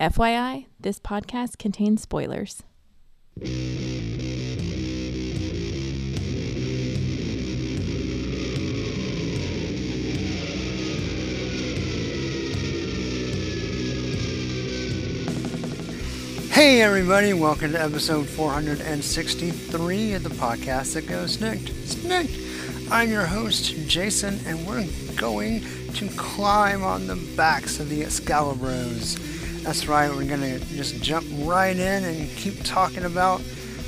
FYI, this podcast contains spoilers. Hey everybody, welcome to episode 463 of the podcast that goes Snikt. Snikt! I'm your host, Jason, and we're going to climb on the backs of the Excalibros. That's right, we're gonna just jump right in and keep talking about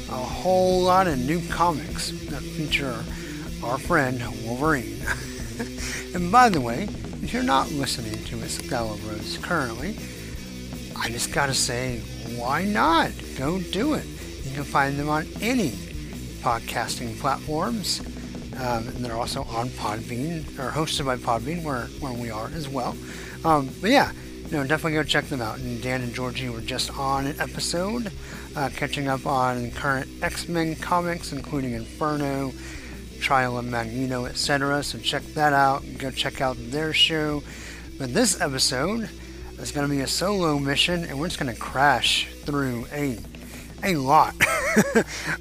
a whole lot of new comics that feature our friend Wolverine. and by the way, if you're not listening to Excalibros currently, I just gotta say, why not? Go do it. You can find them on any podcasting platforms. Um, and they're also on Podbean, or hosted by Podbean, where, where we are as well. Um, but yeah, know, definitely go check them out. And Dan and Georgie were just on an episode, uh, catching up on current X-Men comics, including Inferno, Trial of Magneto, etc. So check that out. Go check out their show. But this episode is going to be a solo mission, and we're just going to crash through a a lot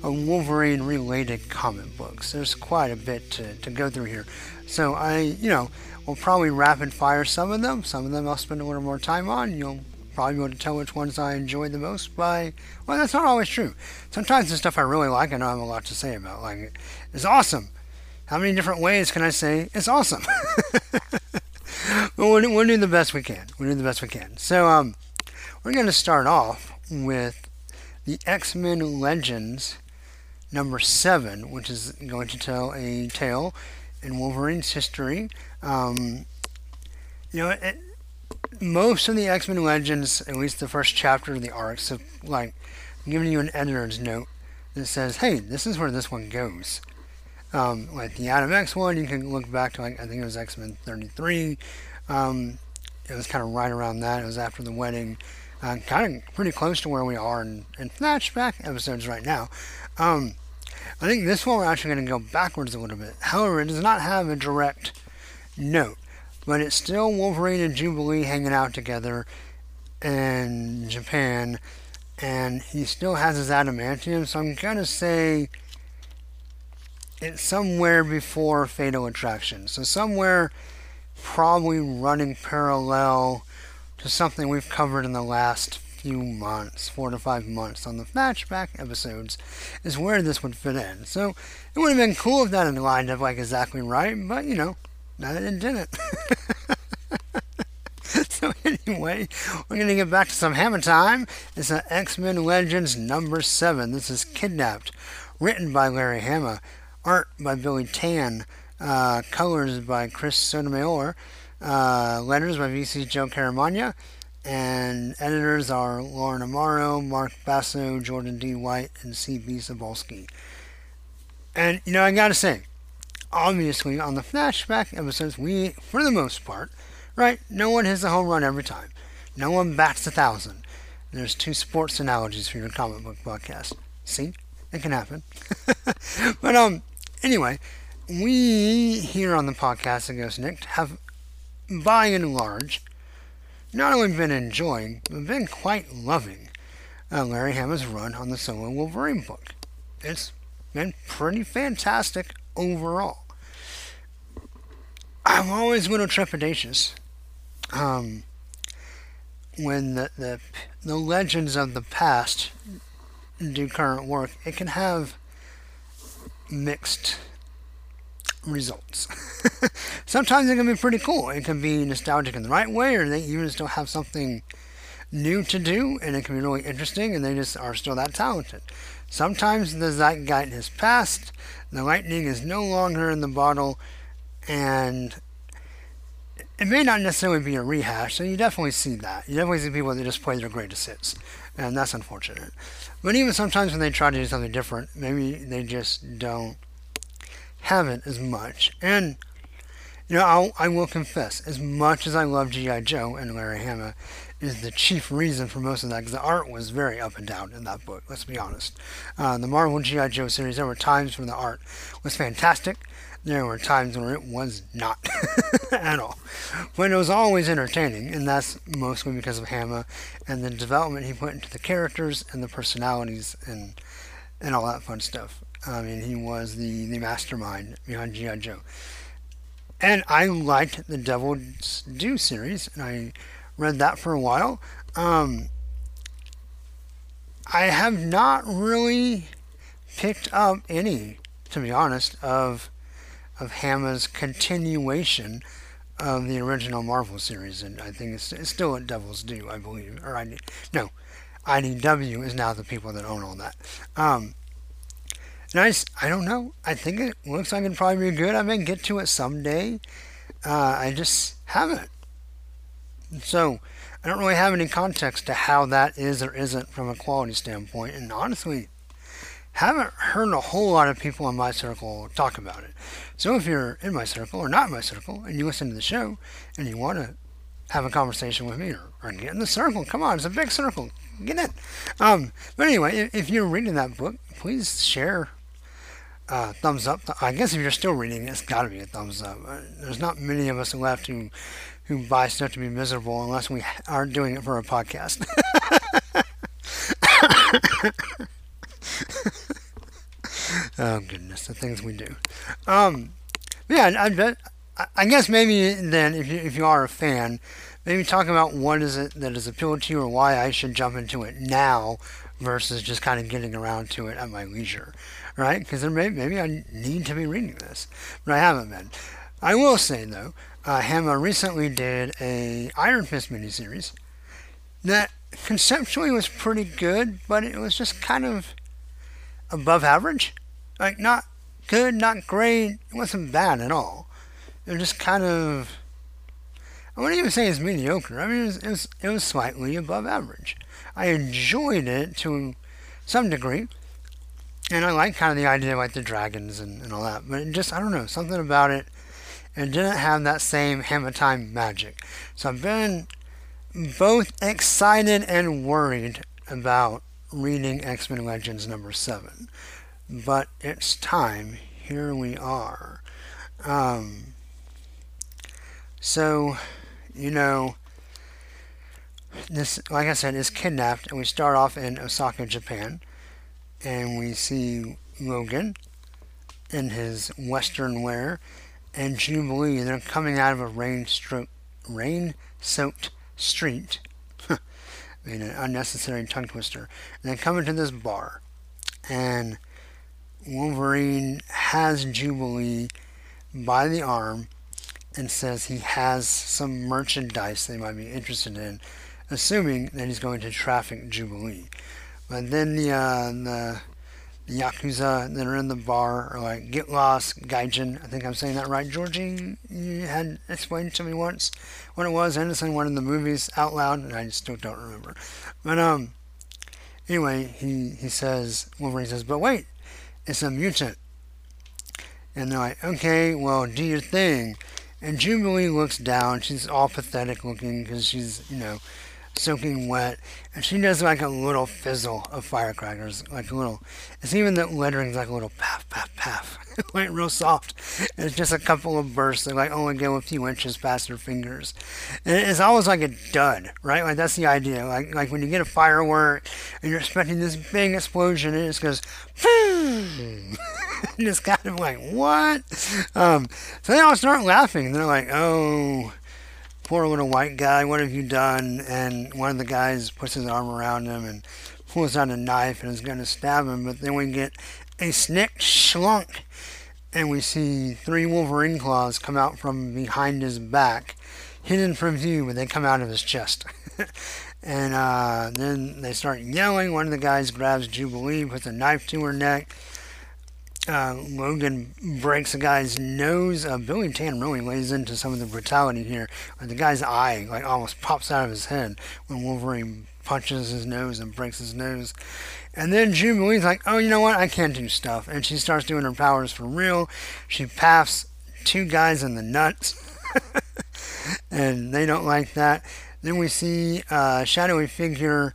of Wolverine related comic books. There's quite a bit to, to go through here. So I, you know, will probably rapid fire some of them. Some of them I'll spend a little more time on. You'll probably be able to tell which ones I enjoy the most by, well, that's not always true. Sometimes the stuff I really like, I know I have a lot to say about. Like, it's awesome. How many different ways can I say it's awesome? we'll, we'll do the best we can. We'll do the best we can. So, um, we're going to start off with the X Men Legends number seven, which is going to tell a tale in Wolverine's history. Um, you know, it, most of the X Men Legends, at least the first chapter of the arcs, have like given you an editor's note that says, "Hey, this is where this one goes." Um, like the Adam X one, you can look back to like I think it was X Men 33. Um, it was kind of right around that. It was after the wedding uh, kind of pretty close to where we are in, in flashback episodes right now. Um, I think this one we're actually going to go backwards a little bit. However, it does not have a direct note, but it's still Wolverine and Jubilee hanging out together in Japan, and he still has his adamantium, so I'm to say it's somewhere before Fatal Attraction. So somewhere probably running parallel to something we've covered in the last few months, four to five months on the flashback episodes, is where this would fit in. So it would have been cool if that had lined up like exactly right, but you know, that it didn't. so anyway, we're gonna get back to some hammer time. It's an X-Men Legends number seven. This is Kidnapped, written by Larry Hama, art by Billy Tan, uh, colors by Chris Sotomayor. Uh, letters by VC Joe Caramagna, and editors are Lauren Amaro, Mark Basso, Jordan D. White, and C.B. Cebulski. And, you know, I gotta say, obviously, on the flashback episodes, we, for the most part, right, no one hits a home run every time. No one bats a thousand. There's two sports analogies for your comic book podcast. See? It can happen. but, um, anyway, we here on the podcast at Goes Snikt have by and large, not only been enjoying, but been quite loving uh, Larry Hama's run on the solo Wolverine book. It's been pretty fantastic overall. I'm always a little trepidatious um, when the, the, the legends of the past do current work. It can have mixed results. Sometimes it can be pretty cool. It can be nostalgic in the right way, or they even still have something new to do, and it can be really interesting, and they just are still that talented. Sometimes the zeitgeist has passed, the lightning is no longer in the bottle, and it may not necessarily be a rehash, so you definitely see that. You definitely see people that just play their greatest hits, and that's unfortunate. But even sometimes when they try to do something different, maybe they just don't have it as much. And, you know, I'll, I will confess, as much as I love G.I. Joe and Larry Hama, is the chief reason for most of that because the art was very up and down in that book. Let's be honest. Uh, the Marvel GI Joe series, there were times when the art was fantastic. There were times when it was not at all, but it was always entertaining, and that's mostly because of Hama and the development he put into the characters and the personalities and and all that fun stuff. I mean, he was the the mastermind behind GI Joe. And I liked the Devil's Due series, and I read that for a while. Um, I have not really picked up any, to be honest, of of Hama's continuation of the original Marvel series, and I think it's, it's still at Devil's Due, I believe, or I no, IDW is now the people that own all that. Um, nice. I don't know. I think it looks like it'd probably be good. I may get to it someday. Uh, I just haven't. So I don't really have any context to how that is or isn't from a quality standpoint, and honestly, haven't heard a whole lot of people in my circle talk about it. So if you're in my circle or not in my circle, and you listen to the show and you want to have a conversation with me or, or get in the circle, come on, it's a big circle, get in. Um, but anyway, if, you're reading that book, please share uh, thumbs up. I guess if you're still reading, it's got to be a thumbs up. Uh, there's not many of us left who who buy stuff to be miserable unless we are doing it for a podcast. oh goodness, the things we do. Um, yeah, I. I guess maybe then, if you if you are a fan, maybe talk about what is it that has appealed to you, or why I should jump into it now versus just kind of getting around to it at my leisure, right? Because may, maybe I need to be reading this, but I haven't been. I will say though, uh, recently did a Iron Fist miniseries that conceptually was pretty good, but it was just kind of above average. Like not good, not great. It wasn't bad at all. It was just kind of I wouldn't even say it's mediocre. I mean, it was, it was, it was slightly above average. I enjoyed it to some degree, and I like kind of the idea of like the dragons and, and all that. But it just I don't know something about it. It didn't have that same Hama Time magic. So I've been both excited and worried about reading X Men Legends number 7. But it's time. Here we are. Um, so, you know, this, like I said, is kidnapped, and we start off in Osaka, Japan, and we see Logan in his Western wear and Jubilee. They're coming out of a rain stroke, rain soaked street. I mean, an unnecessary tongue twister. And they come into this bar, and Wolverine has Jubilee by the arm and says he has some merchandise they might be interested in, assuming that he's going to traffic Jubilee. But then the uh, the the Yakuza that are in the bar are like, get lost, Gaijin. I think I'm saying that right. Georgie, you had explained to me once what it was. Anderson, one of the movies out loud, and I still don't remember. But, um, anyway, he, he says, Wolverine says, but wait, it's a mutant. And they're like, okay, well, do your thing. And Jubilee looks down. She's all pathetic looking because she's, you know, soaking wet, and she does like a little fizzle of firecrackers, like a little. It's even the lettering's like a little paff, paff, paff, like real soft. It's just a couple of bursts that like only go a few inches past her fingers, and it's almost like a dud, right? Like that's the idea. Like like when you get a firework and you're expecting this big explosion, and it just goes. and it's kind of like what? Um, so they all start laughing. They're like, "Oh, poor little white guy, what have you done? And one of the guys puts his arm around him and pulls out a knife and is going to stab him. But then we get a snick schlunk, and we see three Wolverine claws come out from behind his back, hidden from view, but they come out of his chest. and uh, then they start yelling. One of the guys grabs Jubilee, puts a knife to her neck uh, Logan breaks a guy's nose. Uh, Billy Tan really lays into some of the brutality here. Where the guy's eye like almost pops out of his head when Wolverine punches his nose and breaks his nose. And then Jubilee's like, oh, you know what? I can't do stuff. And she starts doing her powers for real. She paffs two guys in the nuts. and they don't like that. Then we see a shadowy figure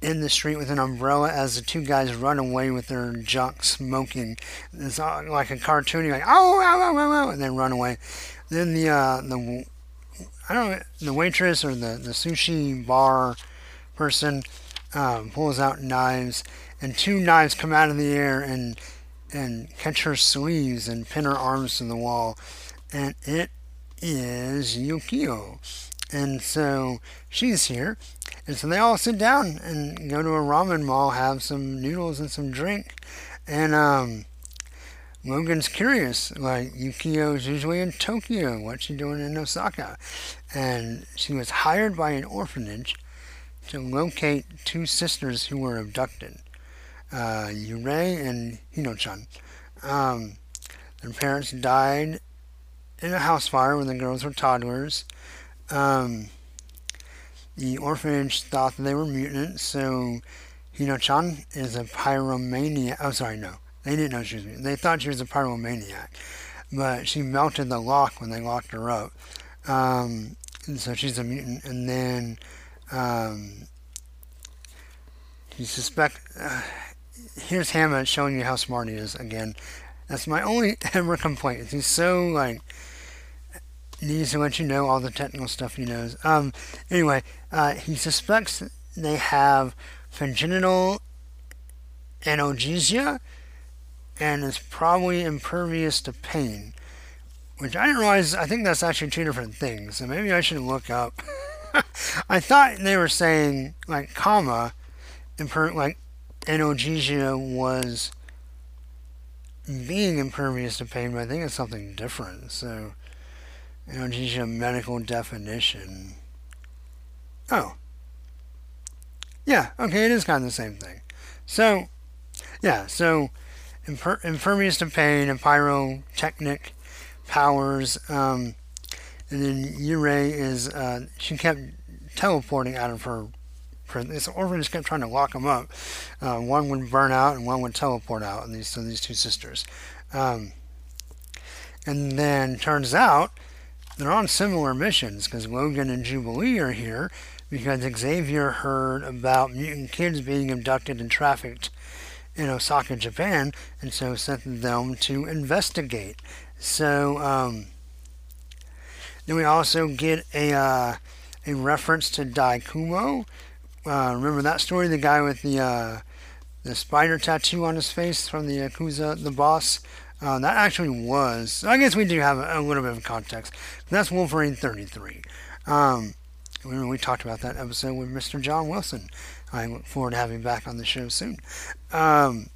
in the street with an umbrella as the two guys run away with their junk smoking. It's like a cartoony, like oh, oh, oh, oh, oh, and then run away. Then the uh, the I don't know the waitress or the the sushi bar person um, pulls out knives, and two knives come out of the air and and catch her sleeves and pin her arms to the wall, and it is Yukio. And so she's here. And so they all sit down and go to a ramen mall, have some noodles and some drink. And um, Logan's curious. Like, Yukio's usually in Tokyo. What's she doing in Osaka? And she was hired by an orphanage to locate two sisters who were abducted uh, Yurei and Hino-chan. Um, their parents died in a house fire when the girls were toddlers. Um, the orphanage thought they were mutants, so Hino-chan is a pyromaniac. Oh, sorry, no. They didn't know she was mutant. They thought she was a pyromaniac. But she melted the lock when they locked her up. Um, so she's a mutant. And then um, you suspect... Uh, here's Hammond showing you how smart he is again. That's my only ever complaint. He's so like needs to let you know all the technical stuff he knows. Um, anyway, uh, he suspects they have congenital analgesia and is probably impervious to pain. Which I didn't realize. I think that's actually two different things. So maybe I should look up. I thought they were saying like comma, imper- like analgesia was being impervious to pain, but I think it's something different. So analgesia medical definition. Oh. Yeah, okay, it is kind of the same thing. So, yeah, so imper- impervious to pain and pyrotechnic powers. Um, and then Yurei is, uh, she kept teleporting out of her prison. This orphanage kept trying to lock them up. Uh, one would burn out and one would teleport out, and these, so these two sisters. Um, and then turns out they're on similar missions because Logan and Jubilee are here because Xavier heard about mutant kids being abducted and trafficked in Osaka, Japan, and so sent them to investigate. So um, then we also get a uh, a reference to Daikumo. Uh, remember that story? The guy with the uh, the spider tattoo on his face from the Yakuza, the boss. Uh, that actually was. I guess we do have a, a little bit of context. That's Wolverine 33. Um, we, we, talked about that episode with Mr. John Wilson. I look forward to having back on the show soon. Um,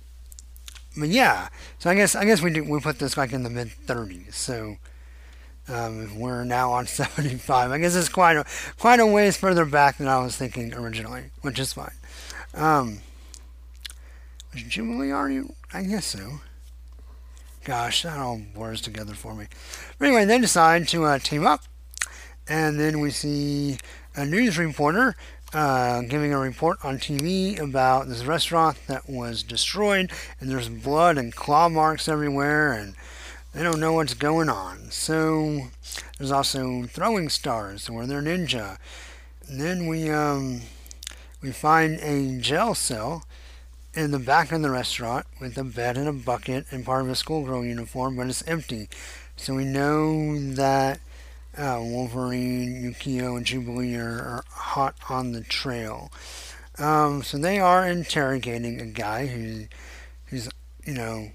but yeah, so I guess I guess we do we put this like in the mid 30s. So um, we're now on 75. I guess it's quite a quite a ways further back than I was thinking originally, which is fine. Um, was Jubilee you? I guess so. Gosh, that all blurs together for me. But anyway, they decide to uh, team up, and then we see a news reporter uh, giving a report on TV about this restaurant that was destroyed, and there's blood and claw marks everywhere, and they don't know what's going on. So there's also throwing stars where they're ninja. And then we um, we find a jail cell in the back of the restaurant with a bed and a bucket and part of a schoolgirl uniform, but it's empty. So we know that uh, Wolverine, Yukio, and Jubilee are, hot on the trail. Um, so they are interrogating a guy who, who's, you know,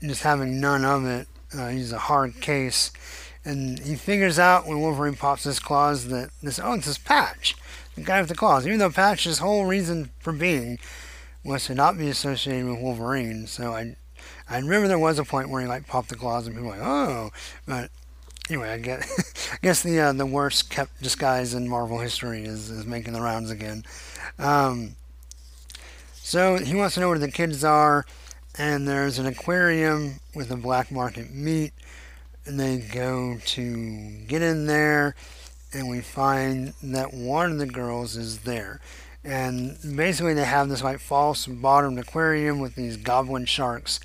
just having none of it. Uh, he's a hard case. And he figures out when Wolverine pops his claws that this, oh, it's this Patch, the guy with the claws. Even though Patch's whole reason for being was to not be associated with Wolverine. So I, I remember there was a point where he like popped the claws and people were like, oh, but anyway, I get, I guess the uh, the worst kept disguise in Marvel history is, is making the rounds again. Um, so he wants to know where the kids are, and there's an aquarium with a black market meat, and they go to get in there, and we find that one of the girls is there and basically they have this like false bottomed aquarium with these goblin sharks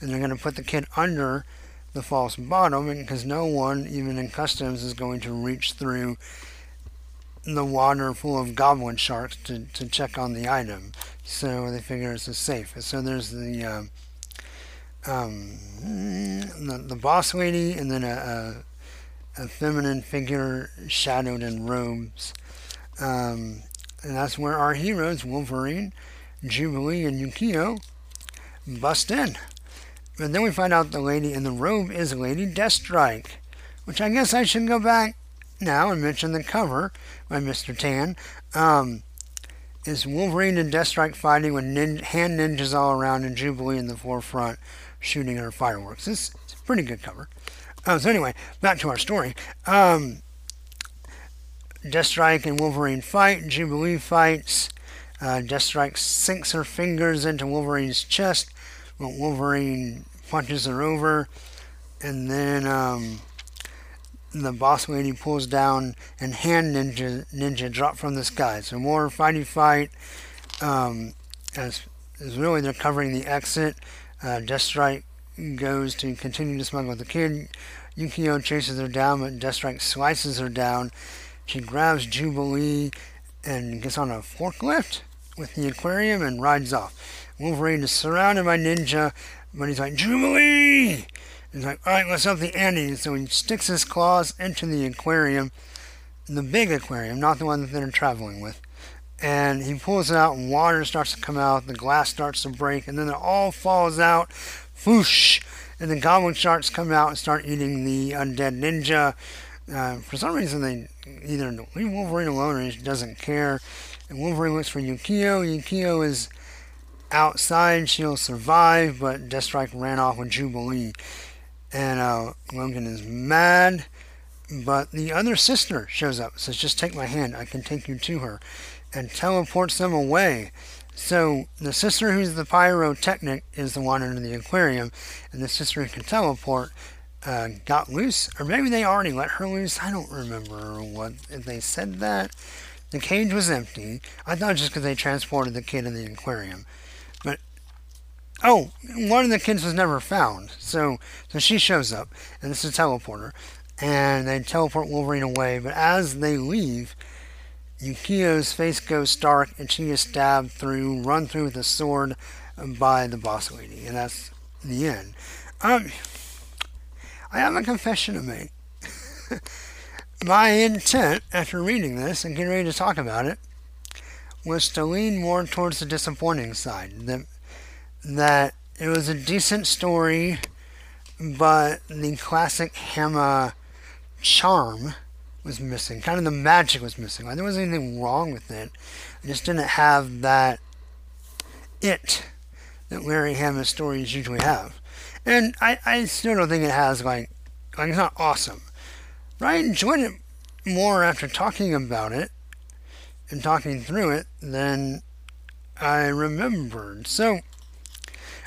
and they're going to put the kid under the false bottom because no one even in customs is going to reach through the water full of goblin sharks to, to check on the item. So they figure it's safe. So there's the uh, um, the, the boss lady and then a, a, a feminine figure shadowed in robes. Um, and that's where our heroes, Wolverine, Jubilee, and Yukio, bust in. But then we find out the lady in the robe is Lady Deathstrike, which I guess I should go back now and mention the cover by Mr. Tan. Um, is Wolverine and Deathstrike fighting with nin- hand ninjas all around and Jubilee in the forefront shooting her fireworks. It's, it's a pretty good cover. Uh, so anyway, back to our story. Um, Deathstrike and Wolverine fight. Jubilee fights. Uh, Deathstrike sinks her fingers into Wolverine's chest. But Wolverine punches her over. And then um, the boss lady pulls down and hand ninja ninja drop from the sky. So more fighty fight. Um, as, as really they're covering the exit. Uh, Deathstrike goes to continue to smuggle the kid. Yukio chases her down, but Deathstrike slices her down. She grabs Jubilee and gets on a forklift with the aquarium and rides off. Wolverine is surrounded by ninja, but he's like, Jubilee! He's like, alright, let's up the ante. So he sticks his claws into the aquarium, the big aquarium, not the one that they're traveling with and he pulls it out and water starts to come out the glass starts to break and then it all falls out whoosh and the goblin sharks come out and start eating the undead ninja uh, for some reason they either leave wolverine alone or he doesn't care. And wolverine looks for yukio. Yukio is outside she'll survive but deathstrike ran off with jubilee. And uh, logan is mad but the other sister shows up. Says just take my hand. I can take you to her. And teleports them away. So the sister who's the pyrotechnic is the one under the aquarium, and the sister who can teleport uh, got loose, or maybe they already let her loose. I don't remember what if they said that. The cage was empty. I thought just because they transported the kid in the aquarium, but oh, one of the kids was never found. So so she shows up, and this is a teleporter, and they teleport Wolverine away. But as they leave Yukio's face goes dark and she is stabbed through, run through with a sword by the boss lady. And that's the end. Um, I have a confession to make. My intent after reading this and getting ready to talk about it was to lean more towards the disappointing side. That, that it was a decent story, but the classic Hama charm was missing. Kind of the magic was missing. Like there wasn't anything wrong with it. It just didn't have that it that Larry Hama stories usually have. And I, I still don't think it has like like it's not awesome. But I enjoyed it more after talking about it and talking through it than I remembered. So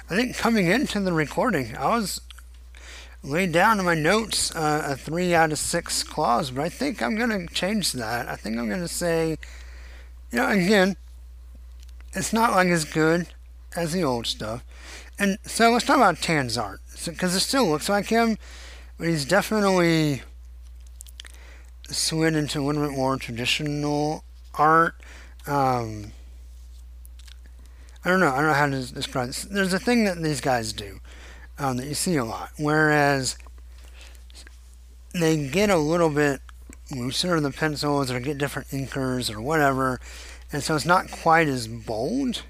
I think coming into the recording, I was laid down in my notes uh, a three out of six clause, but I think I'm going to change that. I think I'm going to say, you know, again, it's not like as good as the old stuff. And so let's talk about Tan's art, because so, it still looks like him, but he's definitely slid into a little bit more traditional art. Um, I don't know. I don't know how to describe this. There's a thing that these guys do um, that you see a lot. Whereas they get a little bit looser the pencils or get different inkers or whatever, and so it's not quite as bold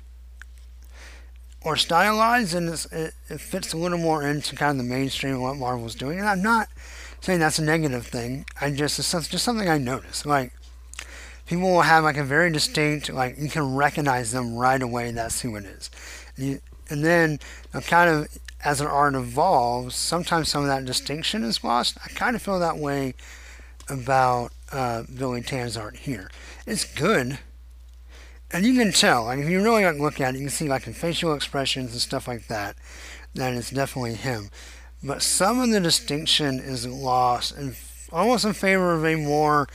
or stylized, and it, it fits a little more into kind of the mainstream of what Marvel's doing. And I'm not saying that's a negative thing. I just it's just something I noticed. Like people will have like a very distinct, like you can recognize them right away. That's who it is. And, you, and then kind of as an art evolves, sometimes some of that distinction is lost. I kind of feel that way about uh, Billy Tan's art here. It's good, and you can tell. Like if you really like look at it, you can see like in facial expressions and stuff like that that it's definitely him. But some of the distinction is lost, and almost in favor of a more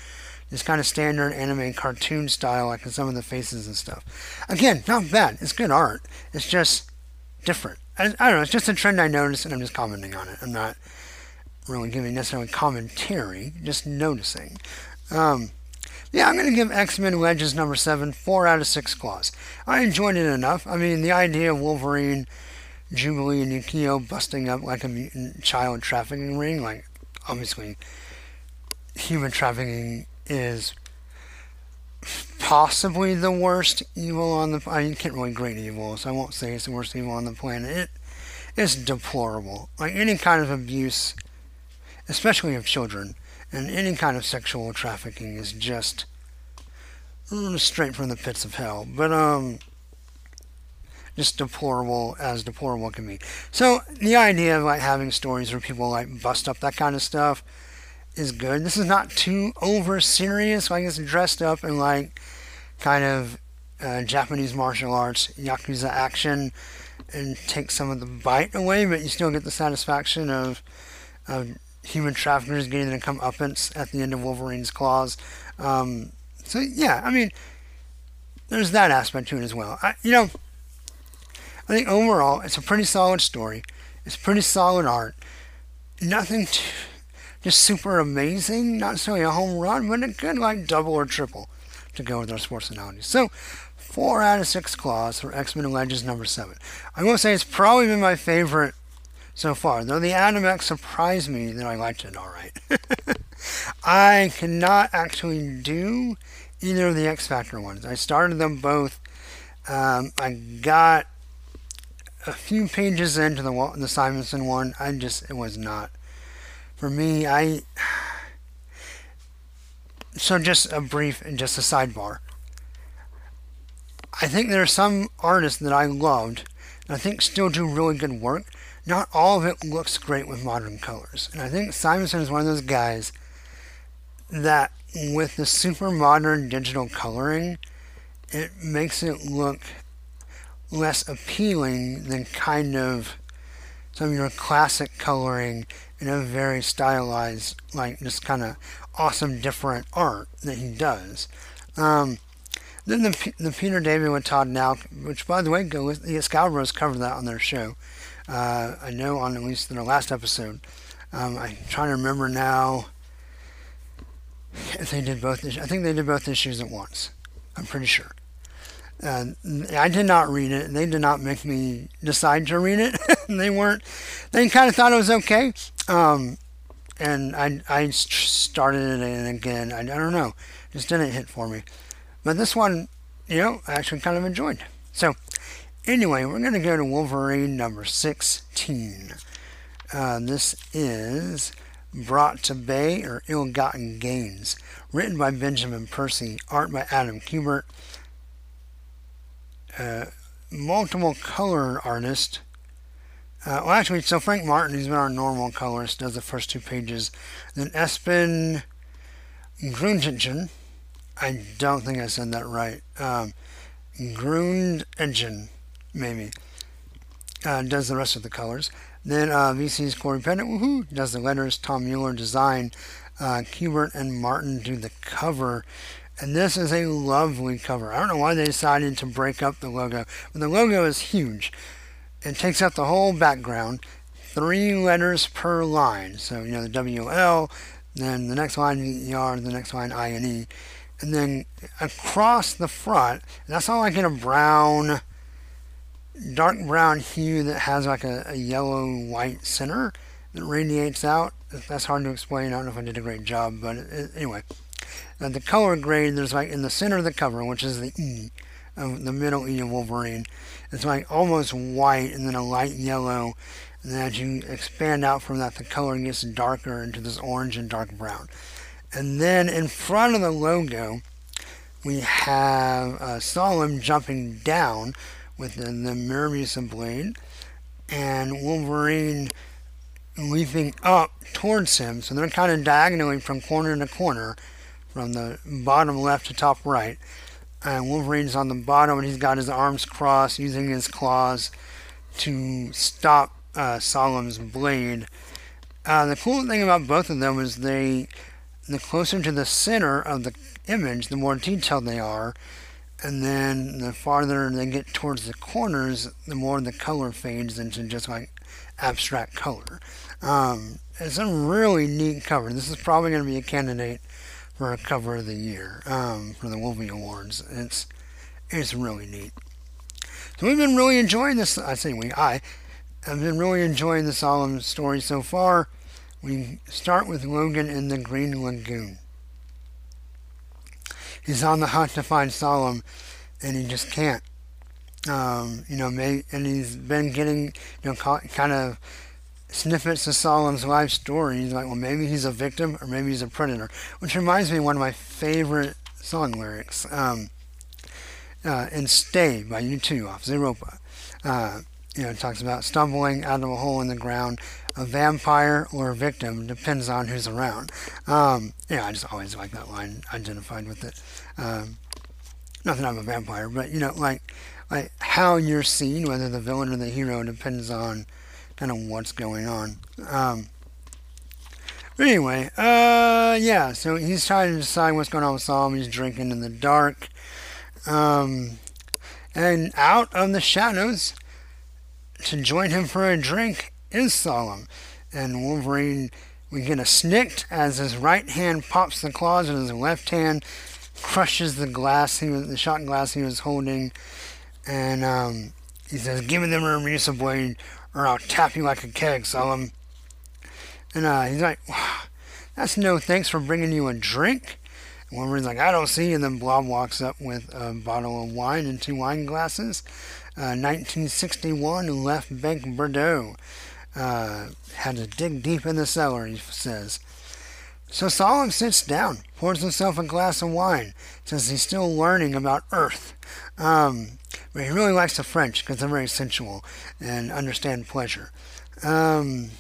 just kind of standard anime cartoon style, like in some of the faces and stuff. Again, not bad. It's good art. It's just different. I, I don't know. It's just a trend I noticed, and I'm just commenting on it. I'm not really giving necessarily commentary, just noticing. Um, yeah, I'm going to give X Men Legends number seven four out of six claws. I enjoyed it enough. I mean, the idea of Wolverine, Jubilee, and Yukio busting up like a mutant child trafficking ring, like obviously, human trafficking is possibly the worst evil on the. I can't really grade evil, so I won't say it's the worst evil on the planet. It is deplorable. Like any kind of abuse, especially of children, and any kind of sexual trafficking is just straight from the pits of hell. But um, just deplorable as deplorable can be. So the idea of like having stories where people like bust up that kind of stuff is good. This is not too over serious. Like it's dressed up in like kind of uh, Japanese martial arts yakuza action and take some of the bite away, but you still get the satisfaction of, of human traffickers getting to come uppance at the end of Wolverine's claws. Um, so yeah, I mean, there's that aspect to it as well. I, you know, I think overall it's a pretty solid story. It's pretty solid art. Nothing too, just super amazing. Not necessarily a home run, but a good like double or triple to go with our sports analogies. So four out of six claws for X-Men Legends number seven. I will say it's probably been my favorite so far, though the Adam surprised me that I liked it alright. I cannot actually do either of the X Factor ones. I started them both. Um, I got a few pages into the the Simonson one. I just it was not for me. I so just a brief and just a sidebar. I think there are some artists that I loved and I think still do really good work. Not all of it looks great with modern colors. And I think Simonson is one of those guys that with the super modern digital coloring, it makes it look less appealing than kind of some of your classic coloring in a very stylized, like just kind of awesome different art that he does. Um, then the, the Peter David with Todd Nauck, which by the way, go with the Excalibros covered that on their show. Uh, I know on at least in the last episode. Um, I'm trying to remember now if they did both. I think they did both issues at once. I'm pretty sure. Uh, I did not read it. They did not make me decide to read it. they weren't. They kind of thought it was okay. Um, and I I started it and again I, I don't know, just didn't hit for me. But this one, you know, I actually kind of enjoyed. So anyway, we're going to go to Wolverine number 16. Uh, this is Brought to Bay or Ill Gotten Gains, written by Benjamin Percy, art by Adam Kubert, uh, multiple color artist. Uh, well, actually, so Frank Martin, who's been our normal colorist, does the first two pages. Then Espen Grundingen, I don't think I said that right. Um, Grundingen, maybe, uh, does the rest of the colors. Then uh, VC's Cory Petit, woohoo, does the letters. Tom Muller design. Uh, and Martin do the cover. And this is a lovely cover. I don't know why they decided to break up the logo. But the logo is huge. It takes up the whole background. Three letters per line. So, you know, the WL, then the next line ER, the next line I and E. And then across the front, that's all like in a brown dark brown hue that has like a, a yellow white center that radiates out. That's hard to explain. I don't know if I did a great job, but it, it, anyway. Uh, the color grade, there's like in the center of the cover, which is the E, of the middle E of Wolverine, it's like almost white and then a light yellow. And then as you expand out from that, the color gets darker into this orange and dark brown. And then in front of the logo, we have uh, Solem jumping down, with the, Mebius blade, and Wolverine leaping up towards him. So they're kind of diagonally from corner to corner, from the bottom left to top right. And Wolverine's on the bottom, and he's got his arms crossed, using his claws to stop uh, Solem's blade. Uh, the cool thing about both of them is they, the closer to the center of the image, the more detailed they are, and then the farther they get towards the corners, the more the color fades into just like abstract color. Um, it's a really neat cover. This is probably going to be a candidate for a cover of the year um, for the Wolfie Awards. It's it's really neat. So we've been really enjoying this. I say we, I have been really enjoying the Solem story so far. We start with Logan in the Green Lagoon. He's on the hunt to find Solem, and he just can't. Um, you know, may, and he's been getting, you know, kind of snippets of Solem's life story. He's like, well, maybe he's a victim or maybe he's a predator, which reminds me of one of my favorite song lyrics. Um, uh, and Stay by U2 off Zooropa. Uh, you know, it talks about stumbling out of a hole in the ground. A vampire or a victim depends on who's around. Um, yeah, I just always like that line, identified with it. Um, not that I'm a vampire, but you know, like like how you're seen, whether the villain or the hero, depends on kind of what's going on. Um, anyway, uh, yeah, so he's trying to decide what's going on with Solem. He's drinking in the dark. Um, and out of the shadows to join him for a drink is Solem. And Wolverine, we get a snikt as his right hand pops the claws and his left hand crushes the glass he was, the shot glass he was holding. And um, he says, "Give me the Muramasa blade, or I'll tap you like a keg, Solem." And uh, he's like, "That's no thanks for bringing you a drink." Wolverine's like, I don't see. And then Blob walks up with a bottle of wine and two wine glasses. Uh, 1961 Left Bank Bordeaux. Uh, had to dig deep in the cellar, he says. So Solomon sits down, pours himself a glass of wine, says he's still learning about Earth. Um, but he really likes the French because they're very sensual and understand pleasure. Um,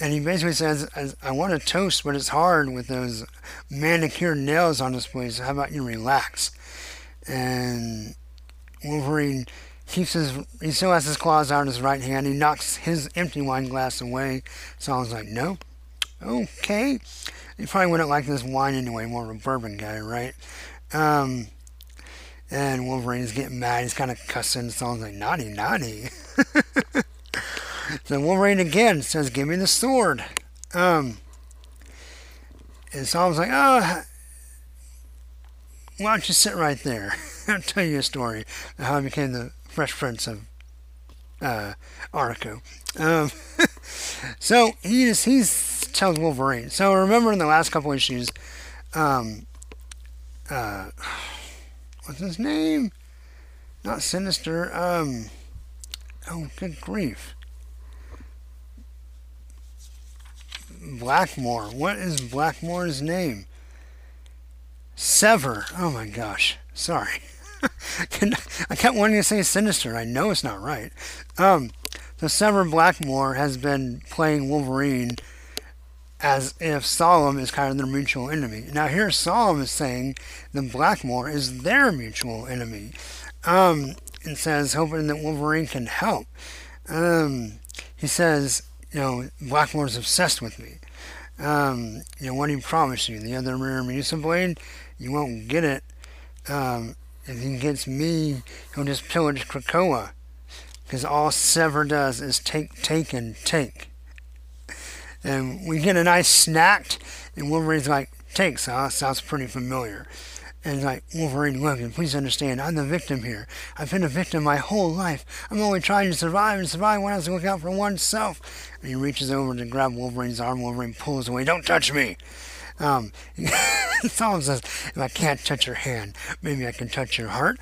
and he basically says, I want to toast, but it's hard with those manicured nails on his face. How about you relax? And Wolverine keeps his, he still has his claws out in his right hand. He knocks his empty wine glass away. Saul's like, nope, okay. He probably wouldn't like this wine anyway, more of a bourbon guy, right? Um, and Wolverine's getting mad. He's kind of cussing. Saul's like, naughty, naughty. So Wolverine again says, "Give me the sword." Um, and Saul's like, "Oh, why don't you sit right there? I'll tell you a story how I became the Fresh Prince of uh, Arakko." Um, so he just he tells Wolverine. So remember in the last couple issues, um, uh, what's his name? Not Sinister. Um, oh, good grief. Blackmore. What is Blackmore's name? Sevyr. Oh my gosh. Sorry. I kept wanting to say Sinister. I know it's not right. Um, so Blackmore has been playing Wolverine as if Solem is kind of their mutual enemy. Now here Solem is saying that Blackmore is their mutual enemy. Um, and says hoping that Wolverine can help. Um, he says you know, Blackmore's obsessed with me. Um, you know, what he promised you, the other mirror Muramasa blade, you won't get it. Um, if he gets me, he'll just pillage Krakoa. Because all Sevyr does is take, take, and take. And we get a nice snack, and Wolverine's like, take, so sounds pretty familiar. And like, Wolverine, Logan, please understand, I'm the victim here. I've been a victim my whole life. I'm only trying to survive and survive I has to look out for oneself. And he reaches over to grab Wolverine's arm. Wolverine pulls away. Don't touch me. Um, Solomon says, if I can't touch your hand, maybe I can touch your heart.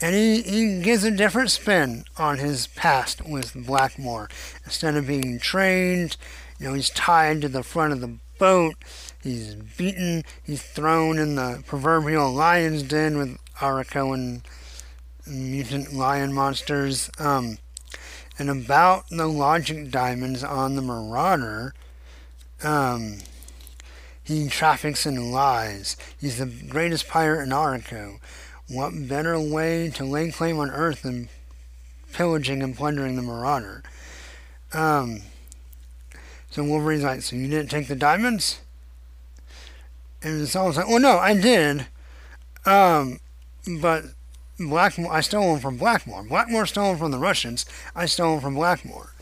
And he, he gives a different spin on his past with Blackmore. Instead of being trained, you know, he's tied to the front of the boat He's beaten, he's thrown in the proverbial lion's den with Arakko and mutant lion monsters. Um, and about the logic diamonds on the Marauder, um, he traffics in lies. He's the greatest pirate in Arakko. What better way to lay claim on Earth than pillaging and plundering the Marauder? Um, so Wolverine's like, so you didn't take the diamonds? And always like, well, no, I did. Um, but Blackmore, I stole them from Blackmore. Blackmore stole them from the Russians. I stole them from Blackmore.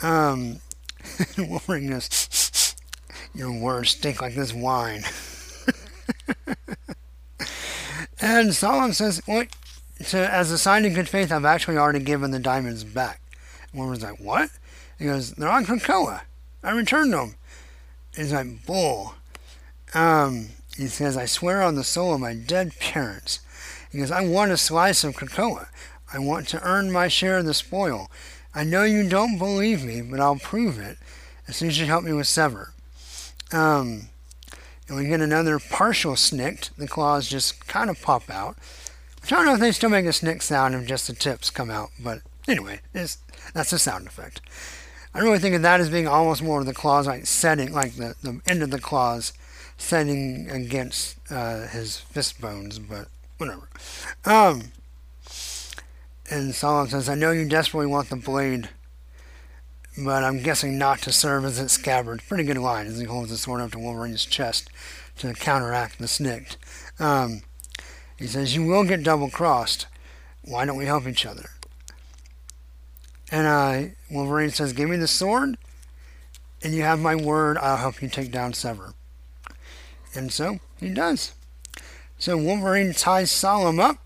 Um, Wolverine goes, your words stink like this wine. and Solomon says, "What? So as a sign of good faith, I've actually already given the diamonds back." And Wolverine's like, "What?" He goes, "They're on Krakoa. I returned them." He's like, "Bull." Um, he says, "I swear on the soul of my dead parents." He goes, "I want a slice of Krakoa. I want to earn my share of the spoil. I know you don't believe me, but I'll prove it as soon as you help me with Sevyr." Um, and we get another partial snikt. The claws just kind of pop out. Which I don't know if they still make a snick sound if just the tips come out, but anyway, that's a sound effect. I really think of that as being almost more of the claws like setting, like the, the end of the claws setting against uh, his fist bones, but whatever. Um, and Solomon says, I know you desperately want the blade but I'm guessing not to serve as its scabbard. Pretty good line as he holds the sword up to Wolverine's chest to counteract the snikt. Um, he says, You will get double crossed. Why don't we help each other? And uh, Wolverine says, Give me the sword, and you have my word, I'll help you take down Sevyr. And so he does. So Wolverine ties Solomon up,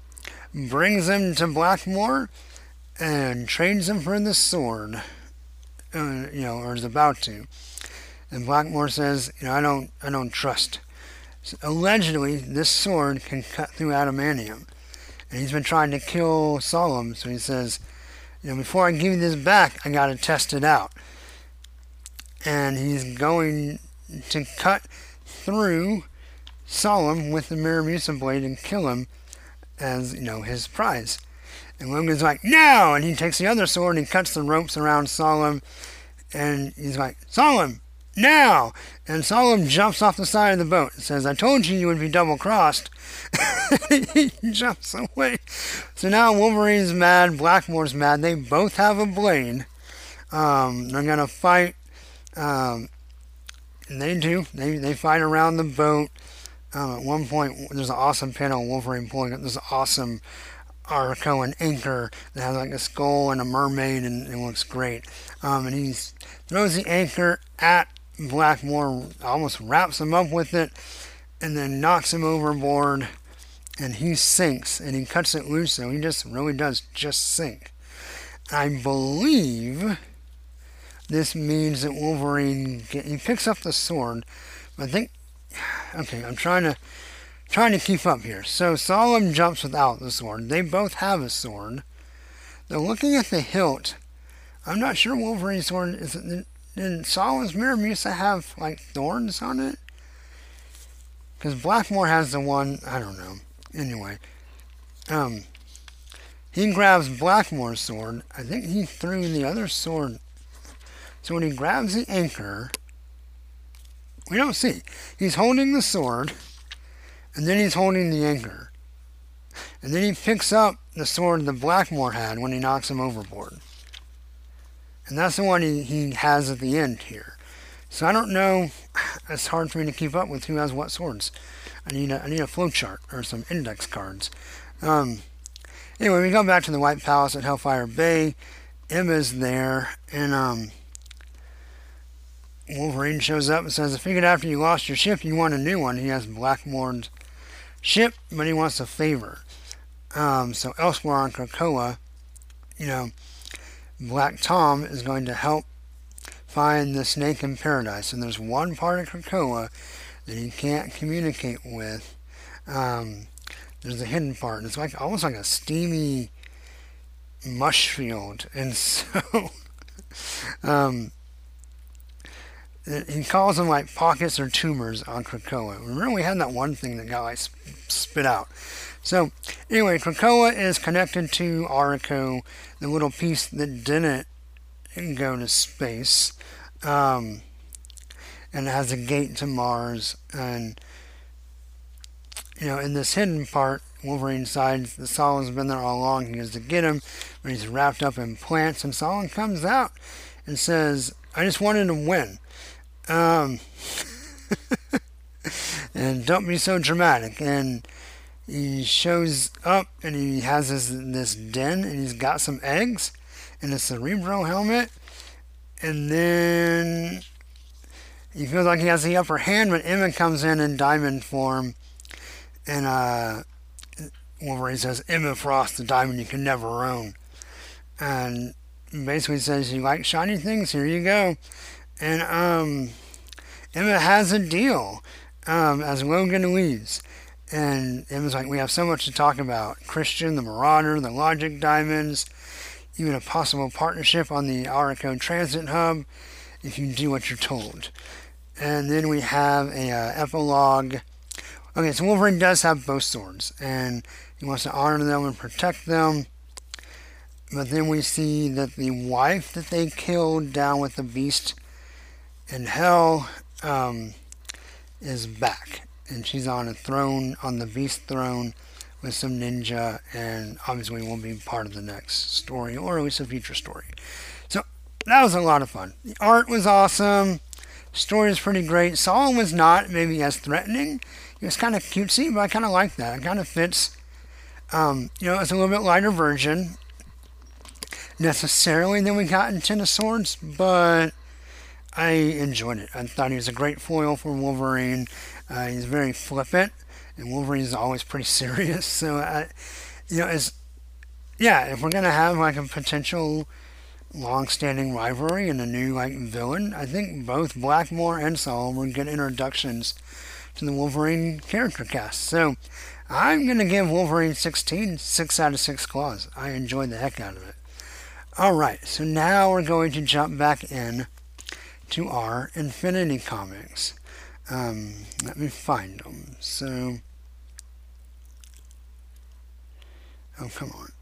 brings him to Blackmoor, and trades him for the sword uh, you know, or is about to. And Blackmore says, you know, I don't, I don't trust. So allegedly, this sword can cut through adamantium, and he's been trying to kill Solomon. So he says, you know, before I give you this back, I got to test it out. And he's going to cut through Solomon with the Muramasa blade and kill him as, you know, his prize. And Logan's like, no! And he takes the other sword and he cuts the ropes around Solomon. And he's like, Solomon, now! And Solomon jumps off the side of the boat and says, I told you you would be double crossed. he jumps away. So now Wolverine's mad, Blackmoor's mad. They both have a blade. Um, they're going to fight. Um, and they do. They, they fight around the boat. Um, at one point, there's an awesome panel Wolverine pulling up this awesome Arco and anchor that has like a skull and a mermaid and it looks great. Um, and he throws the anchor at Blackmore, almost wraps him up with it, and then knocks him overboard. And he sinks and he cuts it loose, so he just really does just sink. I believe this means that Wolverine get, he picks up the sword. I think okay, I'm trying to trying to keep up here. So Solomon jumps without the sword. They both have a sword. They're looking at the hilt. I'm not sure Wolverine's sword is. It, did Solomon's Muramasa have like thorns on it? Because Blackmore has the one. I don't know. Anyway, um, he grabs Blackmore's sword. I think he threw the other sword. So when he grabs the anchor, we don't see. He's holding the sword and then he's holding the anchor. And then he picks up the sword that Blackmore had when he knocks him overboard. And that's the one he, he has at the end here. So I don't know. It's hard for me to keep up with who has what swords. I need a, I need a flowchart or some index cards. Um, anyway, we go back to the White Palace at Hellfire Bay. Emma's there, and um, Wolverine shows up and says, I figured after you lost your ship, you want a new one. He has Blackmoor's ship, but he wants a favor. Um, so elsewhere on Krakoa, you know, Black Tom is going to help find the snake in paradise. And there's one part of Krakoa that he can't communicate with. Um, there's a hidden part. It's like almost like a steamy mush field. And so um, he calls them like pockets or tumors on Krakoa. Remember, we had that one thing that got like spit out. So, anyway, Krakoa is connected to Arakko, the little piece that didn't go to space, um, and has a gate to Mars. And you know, in this hidden part, Wolverine decides the Solem's been there all along. He goes to get him, but he's wrapped up in plants. And Solomon comes out and says, "I just wanted to win." Um, and don't be so dramatic. And he shows up and he has this, this den and he's got some eggs and a cerebro helmet. And then he feels like he has the upper hand when Emma comes in in diamond form and uh, Wolverine says, Emma Frost, the diamond you can never own. And basically says, You like shiny things? Here you go. And um, Emma has a deal um, as Logan leaves. And Emma's like, We have so much to talk about Christian, the Marauder, the Logic Diamonds, even a possible partnership on the Arakko Transit Hub if you do what you're told. And then we have a uh, epilogue. Okay, so Wolverine does have both swords, and he wants to honor them and protect them. But then we see that the wife that they killed down with the beast in hell um, is back. And she's on a throne, on the beast throne, with some ninja, and obviously we won't be part of the next story, or at least a future story. So that was a lot of fun. The art was awesome. Story is pretty great. Saul was not maybe as threatening. He was kind of cutesy, but I kind of like that. It kind of fits. Um, you know, it's a little bit lighter version necessarily than we got in Ten of Swords, but I enjoyed it. I thought he was a great foil for Wolverine. Uh, he's very flippant, and Wolverine is always pretty serious. So, I, you know, as yeah, if we're gonna have like a potential long-standing rivalry and a new like villain, I think both Blackmore and Saul were good introductions to the Wolverine character cast. So, I'm gonna give Wolverine 16 six out of six claws. I enjoyed the heck out of it. All right, so now we're going to jump back in to our Infinity Comics. Um, let me find them. So, oh, come on.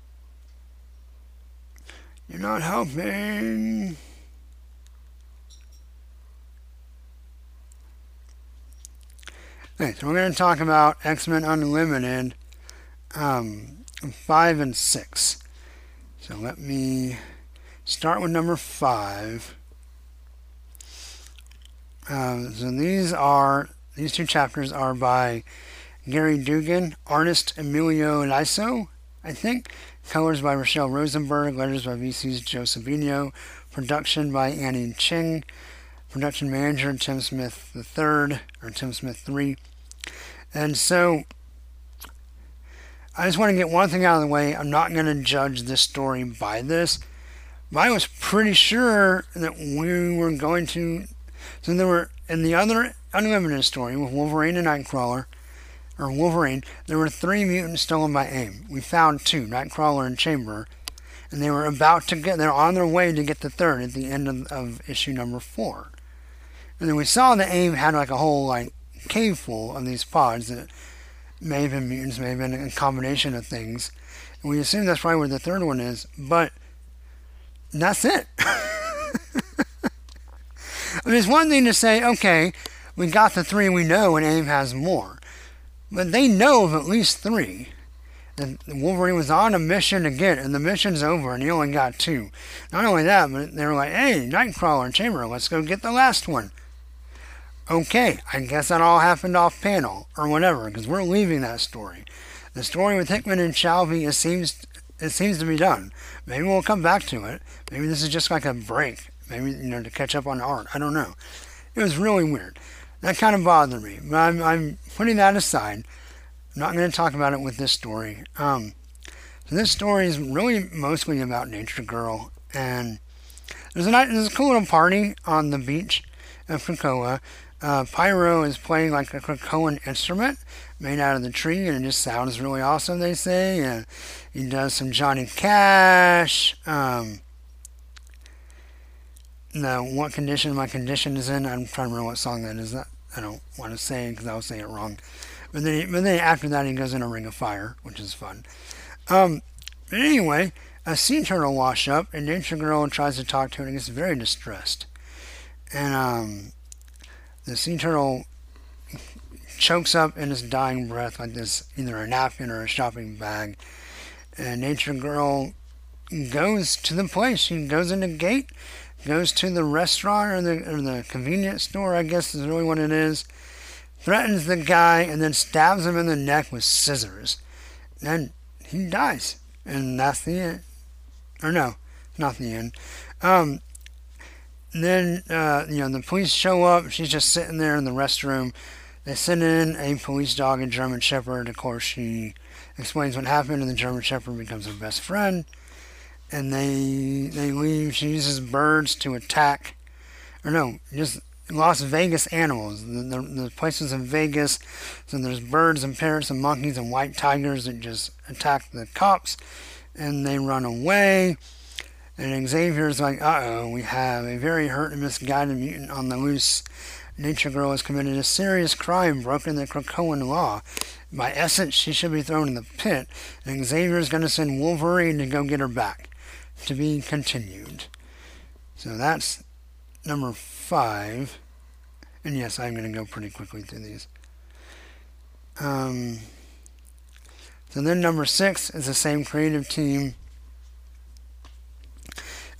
You're not helping. Okay, so we're going to talk about X-Men Unlimited um, 5 and 6. So let me start with number 5. Um, so these are these two chapters are by Gary Duggan, artist Emilio Laiso, I think. Colors by Rochelle Rosenberg, letters by VC's Joe Sabino, production by Annie Cheng, production manager Tim Smith III, or Tim Smith III. And so I just want to get one thing out of the way. I'm not going to judge this story by this. But I was pretty sure that we were going to so there were in the other Unlimited story with Wolverine and Nightcrawler, or Wolverine, there were three mutants stolen by AIM. We found two, Nightcrawler and Chamber, and they were about to get. They're on their way to get the third at the end of, of issue number four. And then we saw that AIM had like a whole like cave full of these pods that may have been mutants, may have been a combination of things. And we assume that's probably where the third one is, but that's it. Mean, it's one thing to say, okay, we got the three we know and AIM has more. But they know of at least three. And Wolverine was on a mission to get, and the mission's over, and he only got two. Not only that, but they were like, hey, Nightcrawler and Chamber, let's go get the last one. Okay, I guess that all happened off panel or whatever, because we're leaving that story. The story with Hickman and Shalvey it seems it seems to be done. Maybe we'll come back to it. Maybe this is just like a break. Maybe you know to catch up on art. I don't know. It was really weird. That kind of bothered me. But I'm, I'm putting that aside. I'm not going to talk about it with this story. Um, so this story is really mostly about Nature Girl, and there's a there's a cool little party on the beach of Krakoa uh, Pyro is playing like a Krakoan instrument made out of the tree, and it just sounds really awesome, they say. And he does some Johnny Cash. Um, no, what condition my condition is in. I'm trying to remember what song that is. I don't want to say because I'll say it wrong. But then, he, but then after that, he goes in a ring of fire, which is fun. Um, but anyway, a sea turtle wash up, and Nature Girl tries to talk to it and gets very distressed. And um, the sea turtle chokes up in his dying breath like this, either a napkin or a shopping bag. And Nature Girl goes to the place. She goes in the gate, goes to the restaurant or the, or the convenience store, I guess is really what it is, threatens the guy, and then stabs him in the neck with scissors. And he dies. And that's the end. Or no, not the end. Um, then uh, you know the police show up. She's just sitting there in the restroom. they send in a police dog, a German Shepherd. Of course, she explains what happened, and the German Shepherd becomes her best friend. And they they leave. She uses birds to attack, or no, just Las Vegas animals. The, the, the places in Vegas, so there's birds and parrots and monkeys and white tigers that just attack the cops, and they run away. And Xavier's like, uh oh, we have a very hurt and misguided mutant on the loose. Nature Girl has committed a serious crime, broken the Krakoan law. By essence, she should be thrown in the pit, and Xavier's going to send Wolverine to go get her back. To be continued. So that's number five. And yes, I'm going to go pretty quickly through these. Um, so then number six is the same creative team.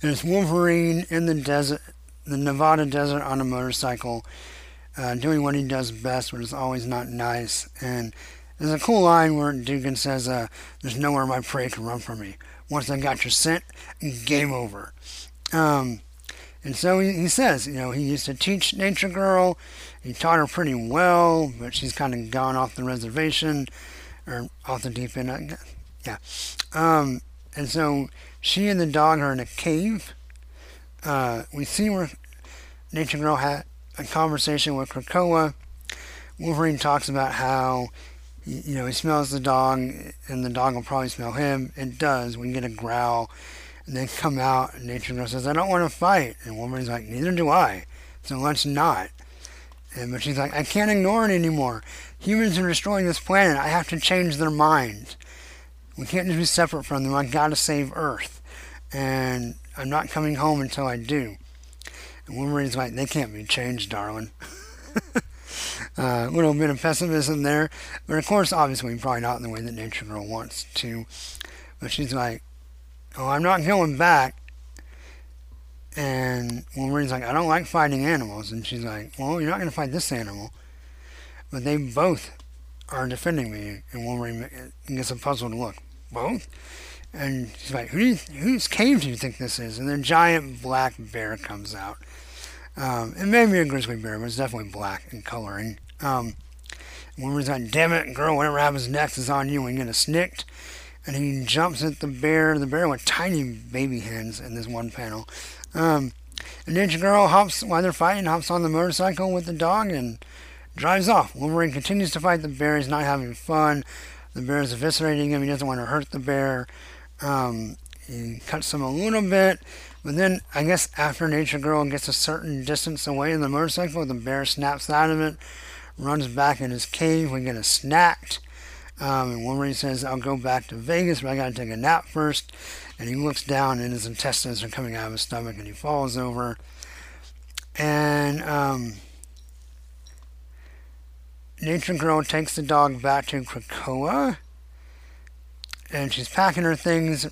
And it's Wolverine in the desert, the Nevada desert on a motorcycle, uh, doing what he does best, which is always not nice. And there's a cool line where Duggan says, uh, There's nowhere my prey can run from me. Once I got your scent, game over. Um, and so he, says, you know, he used to teach Nature Girl. He taught her pretty well, but she's kind of gone off the reservation or off the deep end. Yeah. Um, and so she and the dog are in a cave. Uh, we see where Nature Girl had a conversation with Krakoa. Wolverine talks about how, you know, he smells the dog and the dog will probably smell him. It does. We get a growl. And they come out and Nature Girl says, I don't want to fight. And Wolverine's like, neither do I. So let's not. And, but she's like, I can't ignore it anymore. Humans are destroying this planet. I have to change their minds. We can't just be separate from them. I gotta save Earth. And I'm not coming home until I do. And Wolverine's like, they can't be changed, darling. uh, a little bit of pessimism there. But of course, obviously, probably not in the way that Nature Girl wants to. But she's like, oh, I'm not going back. And Wolverine's like, I don't like fighting animals. And she's like, well, you're not going to fight this animal. But they both are defending me. And Wolverine gets a puzzled look. Both? And she's like, Who whose cave do you think this is? And the giant black bear comes out. Um, it may be a grizzly bear, but it's definitely black in coloring. Um, Wolverine's like, damn it, girl, whatever happens next is on you. And get a snikt. And he jumps at the bear, the bear with tiny baby hands in this one panel. Um, and Ninja Girl hops, while they're fighting, hops on the motorcycle with the dog and drives off. Wolverine continues to fight the bear. He's not having fun. The bear is eviscerating him. He doesn't want to hurt the bear. Um, he cuts him a little bit. But then, I guess after Nature Girl gets a certain distance away in the motorcycle, the bear snaps out of it, runs back in his cave. We get a snacked. Um, and Wolverine says, I'll go back to Vegas, but I gotta take a nap first. And he looks down, and his intestines are coming out of his stomach, and he falls over. And um, Nature Girl takes the dog back to Krakoa, and she's packing her things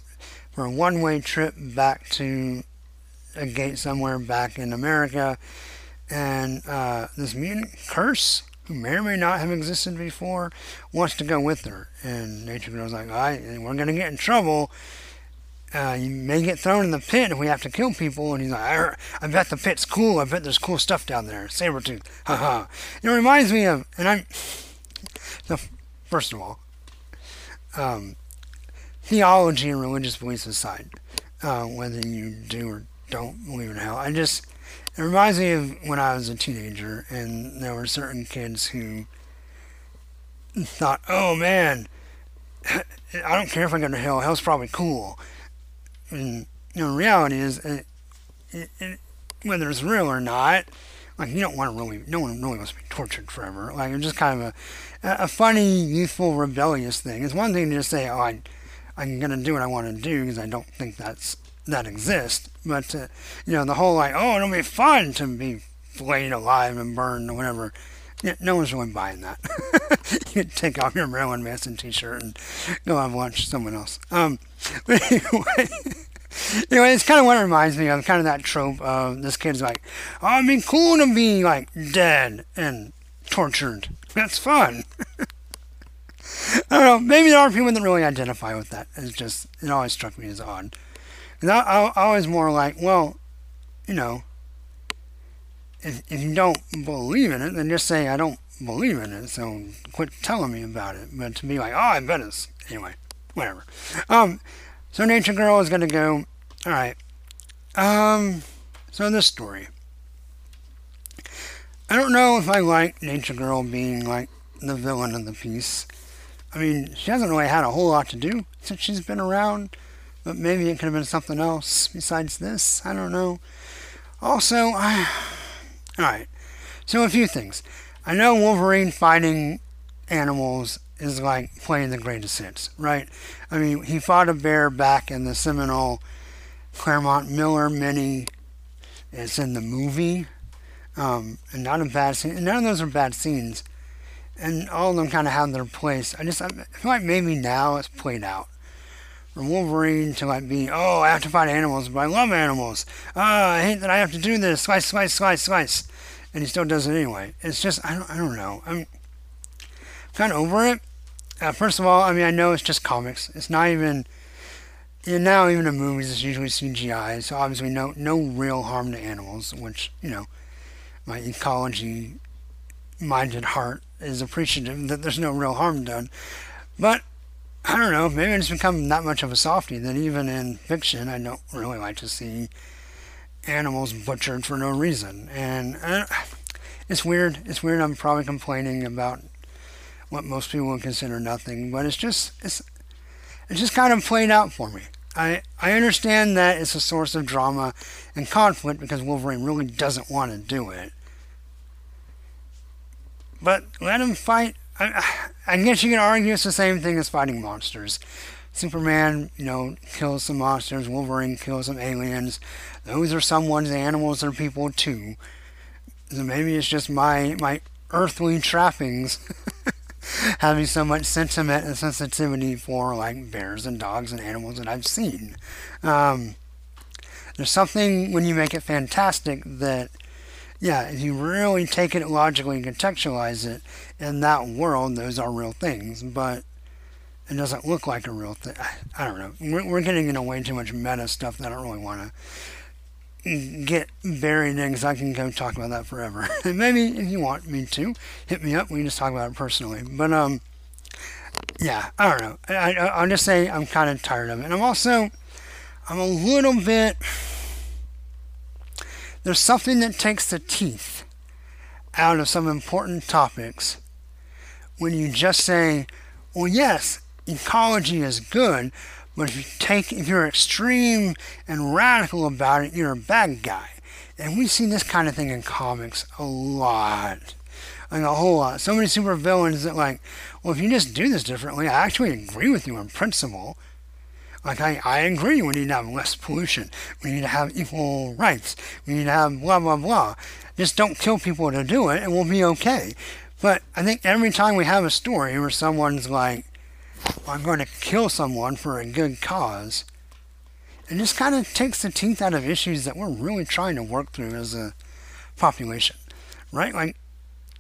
for a one way trip back to a gate somewhere back in America. And uh, this mutant curse who may or may not have existed before, wants to go with her. And Nature Girl's like, all right, we're going to get in trouble. Uh, you may get thrown in the pit if we have to kill people. And he's like, I, I bet the pit's cool. I bet there's cool stuff down there. Sabretooth. Haha. it reminds me of, and I'm, so first of all, um, theology and religious beliefs aside, uh, whether you do or don't believe in hell, I just, it reminds me of when I was a teenager and there were certain kids who thought, oh man, I don't care if I go to hell, hell's probably cool. And you know, reality is, it, it, it, whether it's real or not, like you don't want to really, no one really wants to be tortured forever. Like it's just kind of a, a funny, youthful, rebellious thing. It's one thing to just say, oh, I, I'm going to do what I want to do because I don't think that's that exists. But uh, you know, the whole like, oh, it'll be fun to be flayed alive and burned or whatever. Yeah, no one's really buying that. you take off your Marilyn Manson T-shirt and go lunch with someone else. Um, anyway, anyway, it's kind of what it reminds me of, kind of that trope of this kid's like, oh, it'd be cool to be like dead and tortured. That's fun. I don't know. Maybe there are people that really identify with that. It's just it always struck me as odd. And I, I, I was more like, well, you know, if, if you don't believe in it, then just say, I don't believe in it, so quit telling me about it. But to be like, oh, I bet it's anyway, whatever. Um, so Nature Girl is gonna go. All right. Um, so this story. I don't know if I like Nature Girl being like the villain of the piece. I mean, she hasn't really had a whole lot to do since she's been around, but maybe it could have been something else besides this. I don't know. Also, I. Alright, so a few things. I know Wolverine fighting animals is like playing the greatest hits, right? I mean, he fought a bear back in the seminal Claremont Miller mini. It's in the movie. Um, and not a bad scene. And none of those are bad scenes. And all of them kind of have their place. I just I feel like maybe now it's played out. From Wolverine to like being, oh, I have to fight animals, but I love animals. Oh, I hate that I have to do this. Slice, slice, slice, slice. And he still does it anyway. It's just, I don't, I don't know. I'm kind of over it. Uh, first of all, I mean, I know it's just comics. It's not even, and now even in movies, it's usually CGI. So obviously, no, no real harm to animals, which, you know, my ecology minded heart is appreciative that there's no real harm done. But I don't know, maybe it's become that much of a softie that even in fiction, I don't really like to see animals butchered for no reason. And uh, it's weird. It's weird. I'm probably complaining about what most people would consider nothing, but it's just it's it's just kind of played out for me. I I understand that it's a source of drama and conflict because Wolverine really doesn't want to do it. But let him fight. I, I guess you can argue it's the same thing as fighting monsters. Superman, you know, kills some monsters. Wolverine kills some aliens. Those are someone's animals or people too. So maybe it's just my my earthly trappings having so much sentiment and sensitivity for like bears and dogs and animals that I've seen. Um, there's something when you make it fantastic that yeah, if you really take it logically and contextualize it in that world, those are real things, but it doesn't look like a real thing. I don't know. We're, we're getting into way too much meta stuff that I don't really want to get buried in because I can go talk about that forever. Maybe if you want me to, hit me up. We can just talk about it personally. But, um, yeah, I don't know. I, I, I'll just say I'm kind of tired of it. And I'm also, I'm a little bit there's something that takes the teeth out of some important topics when you just say, well, yes, ecology is good, but if you take, if you're extreme and radical about it, you're a bad guy. And we see this kind of thing in comics a lot. Like a whole lot. So many super villains that like, well, if you just do this differently, I actually agree with you in principle. Like, I, I agree, we need to have less pollution. We need to have equal rights. We need to have blah, blah, blah. Just don't kill people to do it, and we'll be okay. But I think every time we have a story where someone's like, I'm going to kill someone for a good cause, it just kind of takes the teeth out of issues that we're really trying to work through as a population, right? Like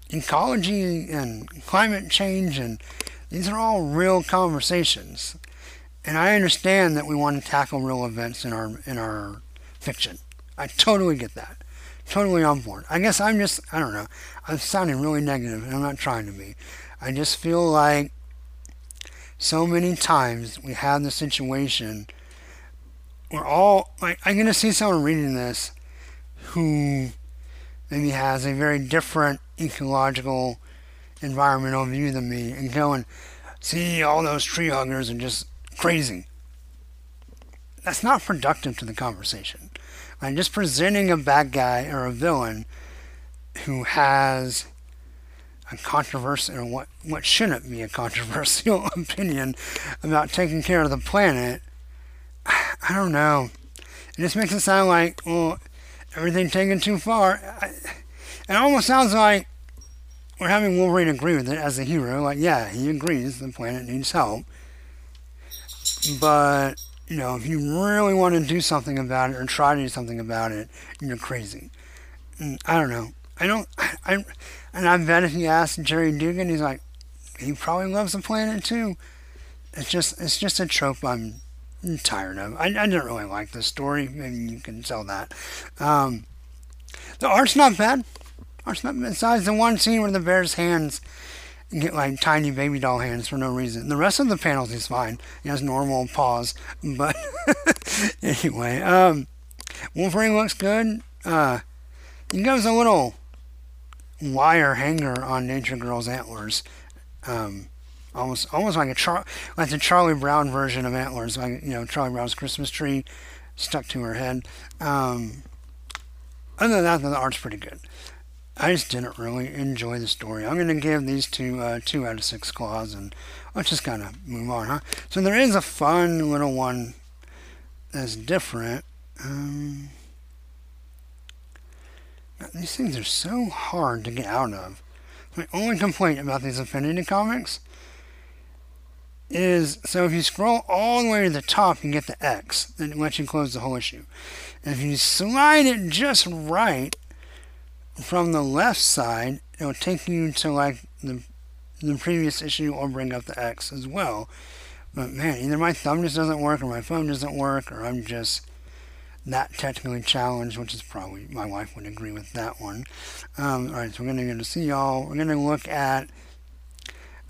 ecology and climate change, and these are all real conversations. And I understand that we want to tackle real events in our in our fiction. I totally get that. Totally on board. I guess I'm just I don't know. I'm sounding really negative and I'm not trying to be. I just feel like so many times we have the situation where all like I'm gonna see someone reading this who maybe has a very different ecological environmental view than me and going, see all those tree huggers and just crazy. That's not productive to the conversation. I'm just presenting a bad guy or a villain who has a controversial, or what, what shouldn't be a controversial opinion about taking care of the planet. I don't know. It just makes it sound like, well, everything taken too far. It almost sounds like we're having Wolverine agree with it as a hero. Like, yeah, he agrees the planet needs help. But, you know, if you really want to do something about it or try to do something about it, you're crazy. And I don't know. I don't, I, and I bet if you ask Gerry Duggan, he's like, he probably loves the planet too. It's just, it's just a trope I'm tired of. I, I didn't really like the story. Maybe you can tell that. Um, the art's not bad. Art's not besides the one scene where the bear's hands get like tiny baby doll hands for no reason. The rest of the panels is fine. He has normal paws. But anyway, um, Wolverine looks good. Uh, he gives a little wire hanger on Nature Girl's antlers. Um, almost almost like a Char- like the Charlie Brown version of antlers, like you know Charlie Brown's Christmas tree stuck to her head. Um, other than that, the art's pretty good. I just didn't really enjoy the story. I'm going to give these two uh, two out of six claws, and let's just kind of move on, huh? So there is a fun little one that's different. Um, these things are so hard to get out of. My only complaint about these Infinity comics is so if you scroll all the way to the top, you get the X, then it lets you close the whole issue. And if you slide it just right from the left side, it'll take you to like the the previous issue or bring up the X as well. But man, either my thumb just doesn't work or my phone doesn't work or I'm just that technically challenged, which is probably my wife would agree with that one. Um, all right, so we're going to get to see y'all. We're going to look at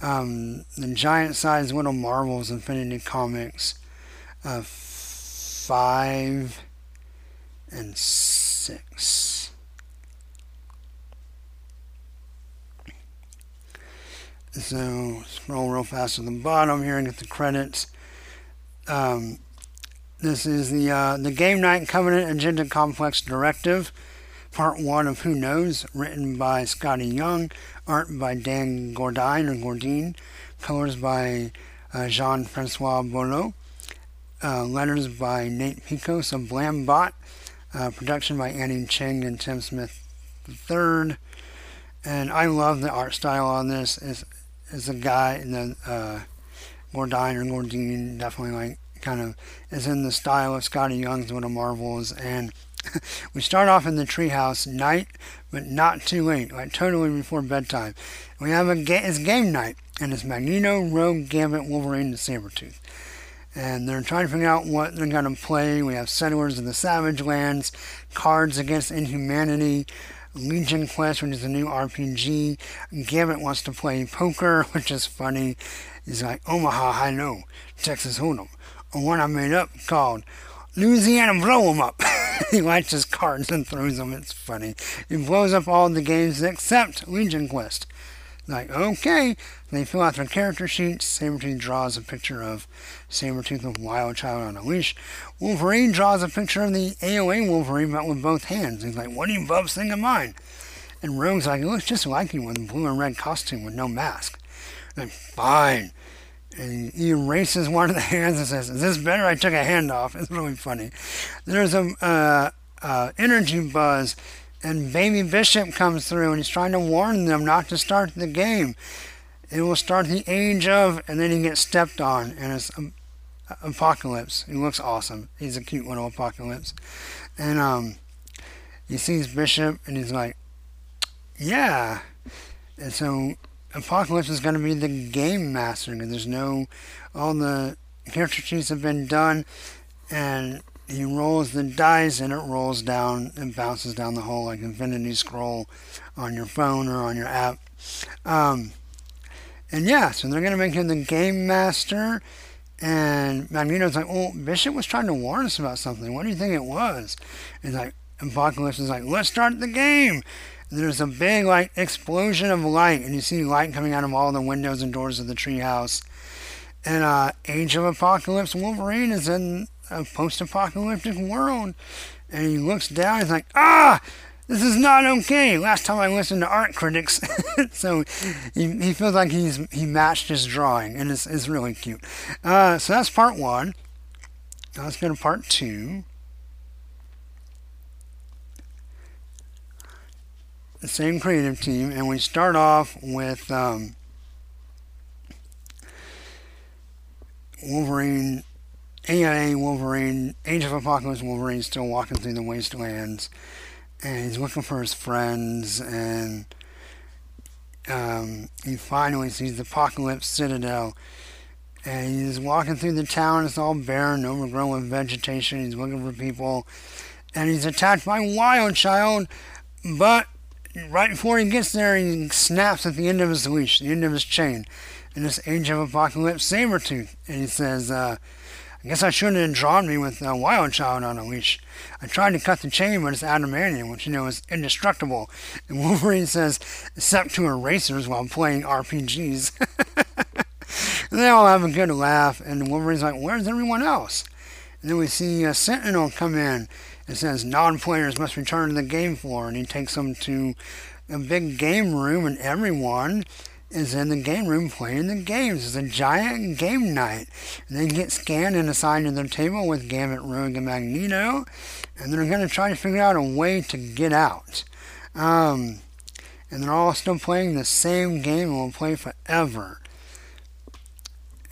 um, the giant size little Marvels Infinity Comics uh, five and six. So scroll real fast to the bottom here and get the credits. Um, this is the uh, the Game Night Covenant Agenda Complex Directive, Part One of Who Knows, written by Skottie Young, art by Dan Gordine or Gordine, colors by uh, Jean Francois Beaulieu, uh, letters by Nate Piekos of Blambot, uh, production by Annie Cheng and Tim Smith III. And I love the art style on this. It's, it's a guy in the uh, Gordine or Gordine, definitely like kind of is in the style of Skottie Young's Little Marvels. And we start off in the treehouse night, but not too late, like totally before bedtime. We have a ga- it's game night, and it's Magneto, Rogue, Gambit, Wolverine, and Sabretooth. And they're trying to figure out what they're going to play. We have Settlers of the Savage Lands, Cards Against Inhumanity, Legion Quest, which is a new RPG. Gambit wants to play poker, which is funny. He's like, Omaha High No, Texas Hold'em one I made up called Louisiana Blow 'em Up. he lights his cards and throws them. It's funny. He blows up all the games except Legion Quest. Like, okay. They fill out their character sheets. Sabretooth draws a picture of Sabretooth with Wild Child on a leash. Wolverine draws a picture of the AOA Wolverine, but with both hands. He's like, what do you bubs think of mine? And Rogue's like, it looks just like you with a blue and red costume with no mask. Like, fine and he erases one of the hands and says, "Is this better?" I took a hand off. It's really funny. There's a uh, uh, energy buzz, and Baby Bishop comes through, and he's trying to warn them not to start the game. It will start the age of, and then he gets stepped on, and it's um, Apocalypse. He looks awesome. He's a cute little Apocalypse, and um, he sees Bishop, and he's like, "Yeah." And so Apocalypse is going to be the game master because there's no, all the character sheets have been done, and he rolls the dice and it rolls down and bounces down the hole like Infinity Scroll on your phone or on your app. Um, and yeah, so they're going to make him the game master. And Magneto's like, well, Bishop was trying to warn us about something. What do you think it was? And like, Apocalypse is like, let's start the game there's a big like explosion of light, and you see light coming out of all the windows and doors of the treehouse. And uh, Age of Apocalypse Wolverine is in a post-apocalyptic world, and he looks down. He's like, "Ah, this is not okay." Last time I listened to art critics, so he, he feels like he's he matched his drawing, and it's, it's really cute. Uh, so that's part one. Now let's go to part two. the same creative team, and we start off with um, Wolverine, AIA Wolverine, Age of Apocalypse Wolverine, still walking through the wastelands, and he's looking for his friends, and um, he finally sees the Apocalypse Citadel. And he's walking through the town. It's all barren, overgrown with vegetation. He's looking for people, and he's attacked by Wild Child. But right before he gets there, he snaps at the end of his leash, the end of his chain, and this Age of Apocalypse Sabretooth. And he says, uh, I guess I shouldn't have drawn me with a wild child on a leash. I tried to cut the chain, but it's adamantium, which you know is indestructible. And Wolverine says, except to erasers while playing RPGs. and they all have a good laugh, and Wolverine's like, Where's everyone else? And then we see a Sentinel come in. It says non-players must return to the game floor, and he takes them to a big game room, and everyone is in the game room playing the games. It's a giant game night. And they get scanned and assigned to their table with Gambit, Rogue, and Magneto, and they're going to try to figure out a way to get out. Um, and they're all still playing the same game and will play forever.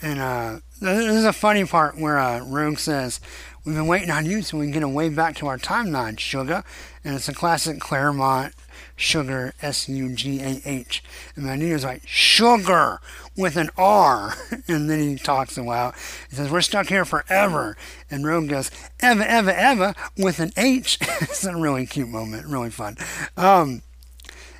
And uh, this is a funny part where uh, Rogue says, We've been waiting on you so we can get a way back to our timeline, Sugar. And it's a classic Claremont Sugar, S U G A H. And my Magneto's like, Sugar with an R. And then he talks a while. He says, We're stuck here forever. And Rogue goes, Eva, Eva, Eva with an H. it's a really cute moment, really fun. Um,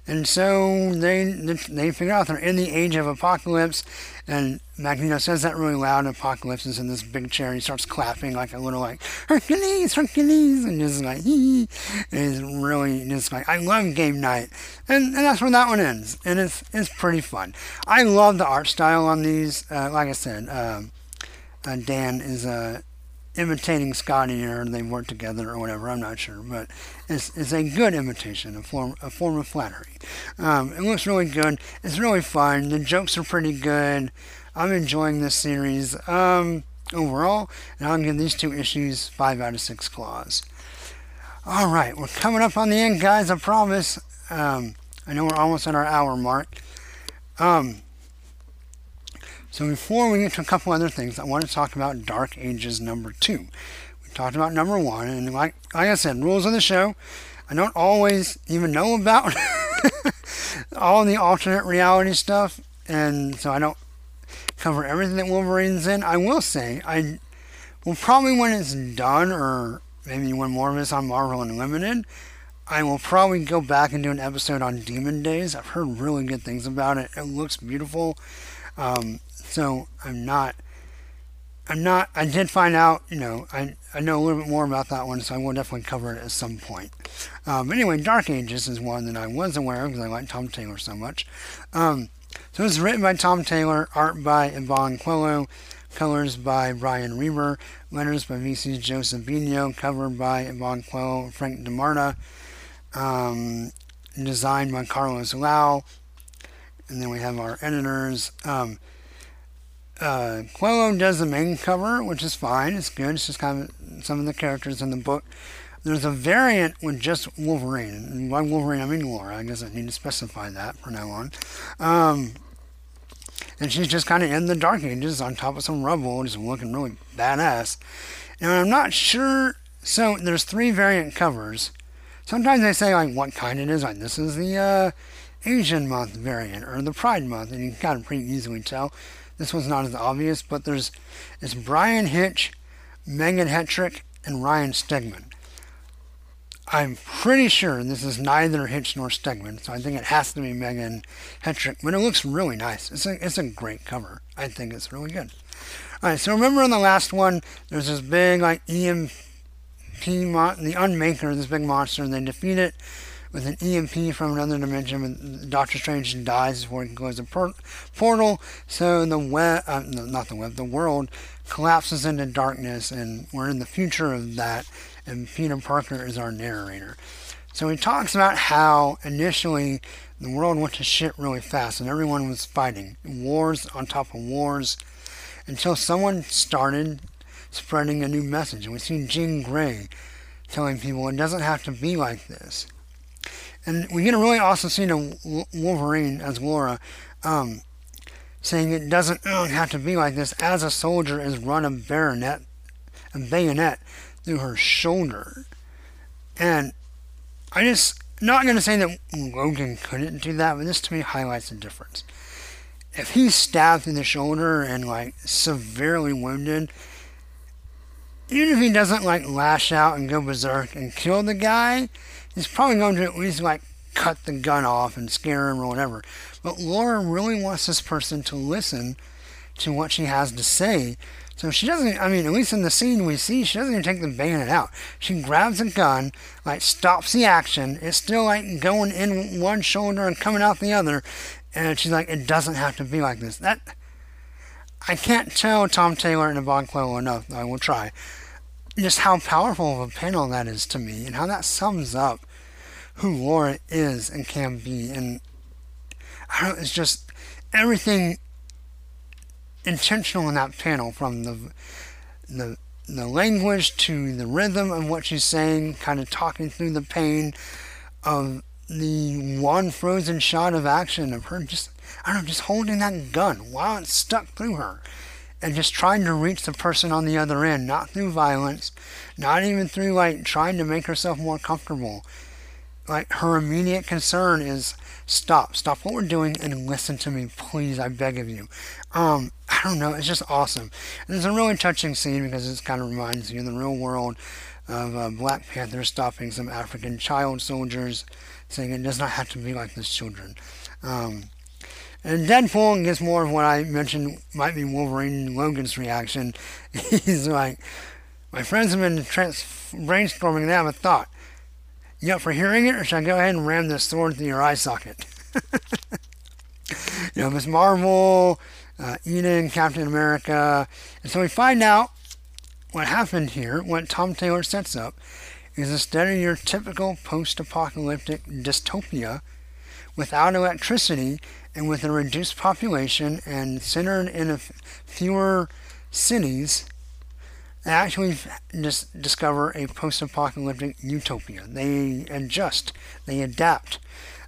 and so they they figure out they're in the age of apocalypse, and Magneto says that really loud. and Apocalypse is in this big chair. And he starts clapping like a little like Hercules, Hercules, and just like hee. And he's really just like I love game night, and, and that's where that one ends. And it's it's pretty fun. I love the art style on these. Uh, like I said, um, uh, Dan is a imitating Skottie or they work together or whatever. I'm not sure, but it's, it's a good imitation, a form a form of flattery. Um, it looks really good. It's really fun. The jokes are pretty good. I'm enjoying this series um, overall, and I'll give these two issues five out of six claws. All right, we're coming up on the end, guys. I promise. Um, I know we're almost at our hour mark. Um, so before we get to a couple other things, I want to talk about Dark Ages number two. We talked about number one, and like, like I said, rules of the show. I don't always even know about all the alternate reality stuff, and so I don't cover everything that Wolverine's in. I will say, I will probably when it's done, or maybe when more of it's on Marvel Unlimited, I will probably go back and do an episode on Demon Days. I've heard really good things about it. It looks beautiful. Um, so I'm not. I'm not. I did find out. You know, I I know a little bit more about that one, so I will definitely cover it at some point. Um, anyway, Dark Ages is one that I was aware of because I like Tom Taylor so much. Um, so it's written by Tom Taylor, art by Iban Coello, colors by Brian Reber, letters by VC's Joe Sabino, cover by Iban Coello, Frank D'Armata, um, designed by Carlos Lau, and then we have our editors. Um, uh, Coello does the main cover, which is fine. It's good. It's just kind of some of the characters in the book. There's a variant with just Wolverine. And by Wolverine, I mean Laura. I guess I need to specify that from now on. Um, and she's just kind of in the Dark Ages on top of some rubble, just looking really badass. And I'm not sure. So there's three variant covers. Sometimes they say like what kind it is. Like this is the uh, Asian month variant or the Pride month, and you can kind of pretty easily tell. This one's not as obvious, but there's it's Bryan Hitch, Meghan Hetrick, and Ryan Stegman. I'm pretty sure this is neither Hitch nor Stegman, so I think it has to be Meghan Hetrick. But it looks really nice. It's a it's a great cover. I think it's really good. All right, so remember in the last one, there's this big like EMP, mon- the Unmaker, this big monster, and they defeat it with an EMP from another dimension. And Doctor Strange dies before he can close the por- portal. So the web, uh, no, not the web, the world collapses into darkness, and we're in the future of that. And Peter Parker is our narrator. So he talks about how initially the world went to shit really fast, and everyone was fighting wars on top of wars, until someone started spreading a new message. And we see Jean Grey telling people it doesn't have to be like this. And we get a really awesome scene of Wolverine as Laura um, saying it doesn't have to be like this as a soldier is run a bayonet, a bayonet through her shoulder. And I just, not going to say that Logan couldn't do that, but this to me highlights the difference. If he's stabbed in the shoulder and like severely wounded, even if he doesn't like lash out and go berserk and kill the guy, he's probably going to at least like cut the gun off and scare him or whatever. But Laura really wants this person to listen to what she has to say. So she doesn't, I mean, at least in the scene we see, she doesn't even take the bayonet out. She grabs a gun, like stops the action. It's still like going in one shoulder and coming out the other. And she's like, it doesn't have to be like this. That, I can't tell Tom Taylor and Iban Coello enough, I will try, just how powerful of a panel that is to me and how that sums up who Laura is and can be. And I don't know, it's just everything intentional in that panel from the the the language to the rhythm of what she's saying, kind of talking through the pain of the one frozen shot of action of her just I don't know, just holding that gun while it's stuck through her. And just trying to reach the person on the other end, not through violence, not even through like trying to make herself more comfortable. Like her immediate concern is stop, stop what we're doing and listen to me, please, I beg of you. Um, I don't know, it's just awesome. And it's a really touching scene because it kind of reminds you of the real world of uh, Black Panther stopping some African child soldiers, saying it does not have to be like this, children. Um, and Deadpool gets more of what I mentioned might be Wolverine Logan's reaction. He's like, my friends have been trans- brainstorming they have a thought. You up for hearing it, or should I go ahead and ram this thorn through your eye socket? you know, Miss Marvel, uh, Eden, Captain America. And so we find out what happened here, what Tom Taylor sets up, is instead of your typical post apocalyptic dystopia without electricity and with a reduced population and centered in fewer cities, they actually just discover a post-apocalyptic utopia. They adjust, they adapt.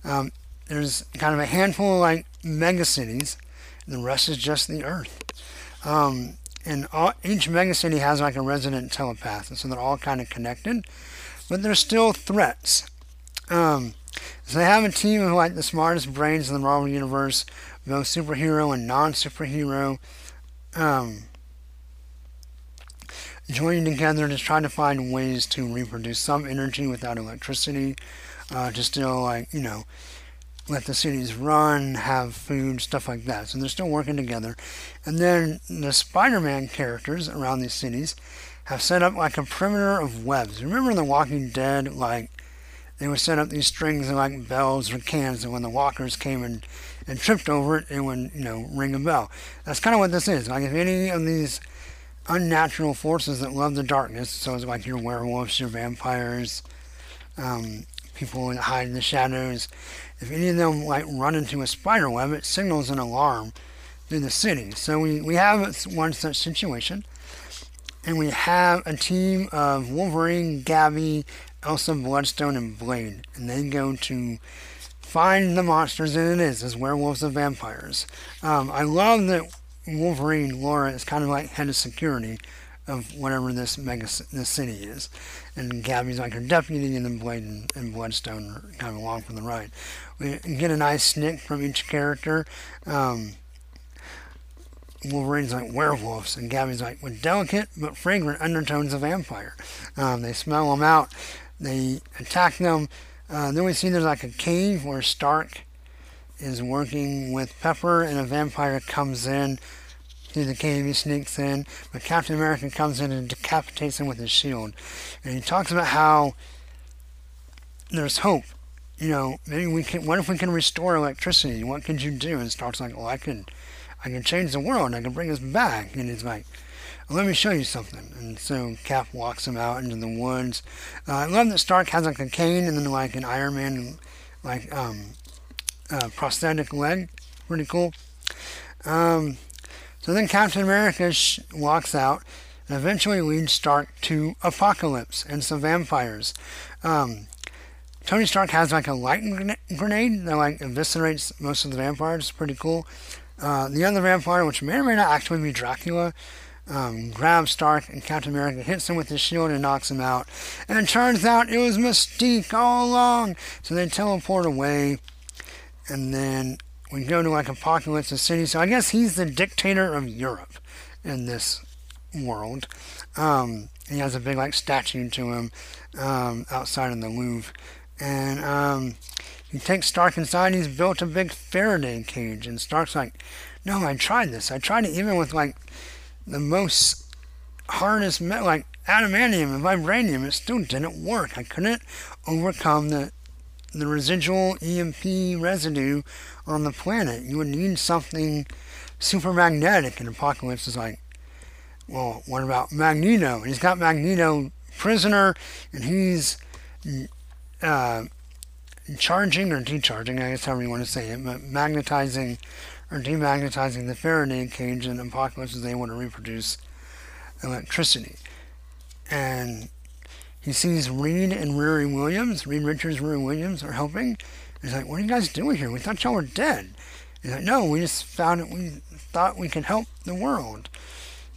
Um, there's kind of a handful of like megacities, and the rest is just the Earth. Um, and all, each megacity has like a resident telepath, and so they're all kind of connected, but there's still threats. Um, so they have a team of like the smartest brains in the Marvel Universe, both superhero and non-superhero, um, joining together to try to find ways to reproduce some energy without electricity, uh, to still like you know let the cities run, have food, stuff like that. So they're still working together. And then the Spider-Man characters around these cities have set up like a perimeter of webs. Remember in The Walking Dead, like they would set up these strings of like bells or cans, and when the walkers came and, and tripped over it, it would, you know, ring a bell. That's kind of what this is. Like if any of these unnatural forces that love the darkness, so it's like your werewolves, your vampires, um, people that hide in the shadows, if any of them like run into a spider web, it signals an alarm through the city. So we, we have one such situation. And we have a team of Wolverine, Gabby, Elsa Bloodstone and Blade, and they go to find the monsters, and it is as werewolves and vampires. Um, I love that Wolverine Laura is kind of like head of security of whatever this mega this city is, and Gabby's like her deputy, and then Blade and, and Bloodstone are kind of along for the ride. We get a nice snikt from each character. Um, Wolverine's like werewolves, and Gabby's like with delicate but fragrant undertones of vampire. Um, they smell them out. They attack them. Uh, then we see there's like a cave where Stark is working with Pepper, and a vampire comes in through the. He sneaks in, but Captain America comes in and decapitates him with his shield. And he talks about how there's hope. You know, maybe we can. What if we can restore electricity? What could you do? And Stark's like, well, I can, I can change the world. I can bring us back. And he's like, let me show you something. And so Cap walks him out into the woods. Uh, I love that Stark has like a cane and then like an Iron Man like um, uh, prosthetic leg. Pretty cool. Um, so then Captain America sh- walks out and eventually leads Stark to Apocalypse and some vampires. Um, Tony Stark has like a lightning grenade that like eviscerates most of the vampires. It's pretty cool. Uh, the other vampire, which may or may not actually be Dracula, um, grabs Stark, and Captain America hits him with his shield and knocks him out. And it turns out it was Mystique all along. So they teleport away, and then we go to like Apocalypse City. So I guess he's the dictator of Europe in this world. Um, he has a big like statue to him um, outside of the Louvre, and um, he takes Stark inside. He's built a big Faraday cage, and Stark's like, "No, I tried this. I tried it even with like the most hardest metal, like adamantium and vibranium. It still didn't work. I couldn't overcome the the residual EMP residue on the planet. You would need something super magnetic." And Apocalypse is like, "Well, what about Magneto? And he's got Magneto prisoner, and he's." Uh, charging or decharging, I guess however you want to say it, but magnetizing or demagnetizing the Faraday cage, and Apocalypse is able to reproduce electricity. And he sees Reed and Riri Williams, Reed Richards, Riri Williams are helping. He's like, "What are you guys doing here? We thought y'all were dead." He's like, "No, we just found it. We thought we could help the world."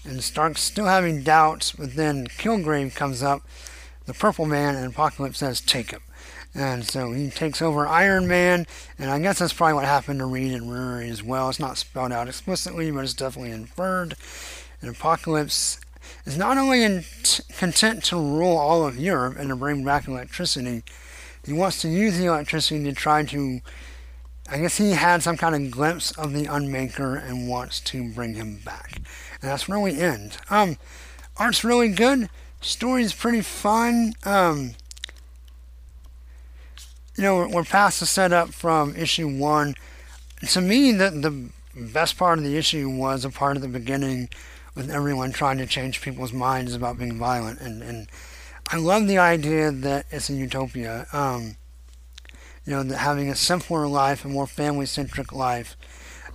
And Stark's still having doubts, but then Kilgrave comes up, the Purple Man, and Apocalypse says, "Take him." And so he takes over Iron Man, and I guess that's probably what happened to Reed and Riri as well. It's not spelled out explicitly, but it's definitely inferred. And Apocalypse is not only t- content to rule all of Europe and to bring back electricity, he wants to use the electricity to try to. I guess he had some kind of glimpse of the Unmaker and wants to bring him back. And that's where we end. Um, art's really good. Story's pretty fun. Um, you know, we're past the setup from issue one. To me, the the best part of the issue was a part of the beginning with everyone trying to change people's minds about being violent, and and I love the idea that it's a utopia. Um, you know, that having a simpler life, a more family-centric life,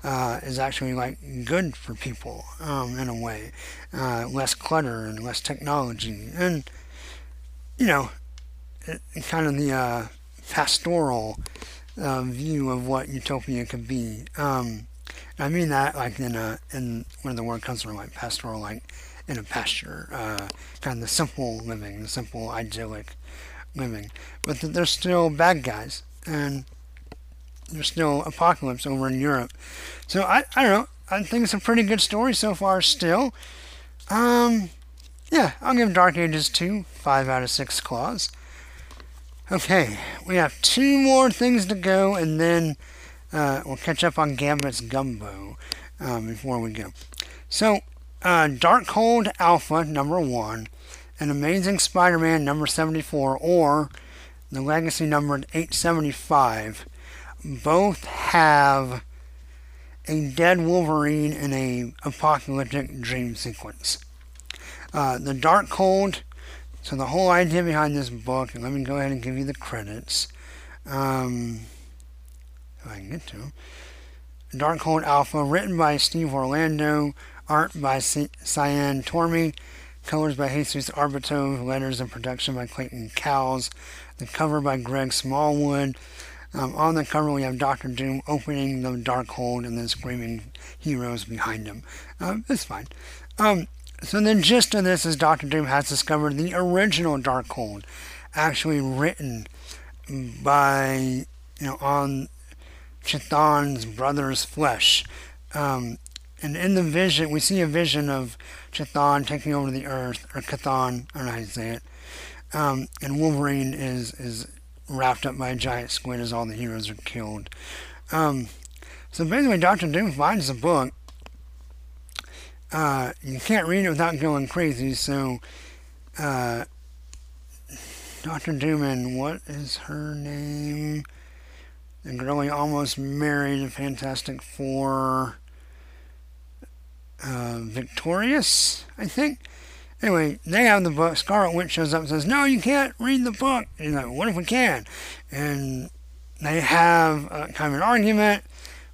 uh, is actually like good for people um, in a way. Uh, less clutter and less technology, and you know, it, kind of the uh, pastoral uh, view of what utopia could be. Um, I mean that like in a in where the word comes from, like pastoral, like in a pasture, uh, kind of the simple living, the simple idyllic living. But that there's still bad guys, and there's still apocalypse over in Europe. So I I don't know. I think it's a pretty good story so far. Still, um, yeah, I'll give Dark Ages two five out of six claws. Okay, we have two more things to go, and then uh, we'll catch up on Gambit's Gumbo um, before we go. So, uh, Darkhold Alpha number one, and Amazing Spider-Man number 74, or the Legacy numbered 875, both have a dead Wolverine in a apocalyptic dream sequence. Uh, the Darkhold so the whole idea behind this book, and let me go ahead and give you the credits. Um, if I can get to. Darkhold Alpha, written by Steve Orlando, art by Cian Tormey, colors by Jesus Aburto, letters and production by Clayton Cowles, the cover by Greg Smallwood. Um, on the cover, we have Doctor Doom opening the Darkhold and then screaming heroes behind him. Um, it's fine. Um, so the gist of this is Doctor Doom has discovered the original Darkhold, actually written by you know on Chthon's brother's flesh. Um, and in the vision, we see a vision of Chthon taking over the earth, or Chthon, I don't know how you say it. Um, and Wolverine is is wrapped up by a giant squid as all the heroes are killed. Um, so basically, Doctor Doom finds the book uh, you can't read it without going crazy. So, uh, Dr. Dooman, what is her name? The girl he almost married a Fantastic Four. Uh, Victorious, I think. Anyway, they have the book. Scarlet Witch shows up and says, No, you can't read the book. And like, What if we can? And they have a, kind of an argument.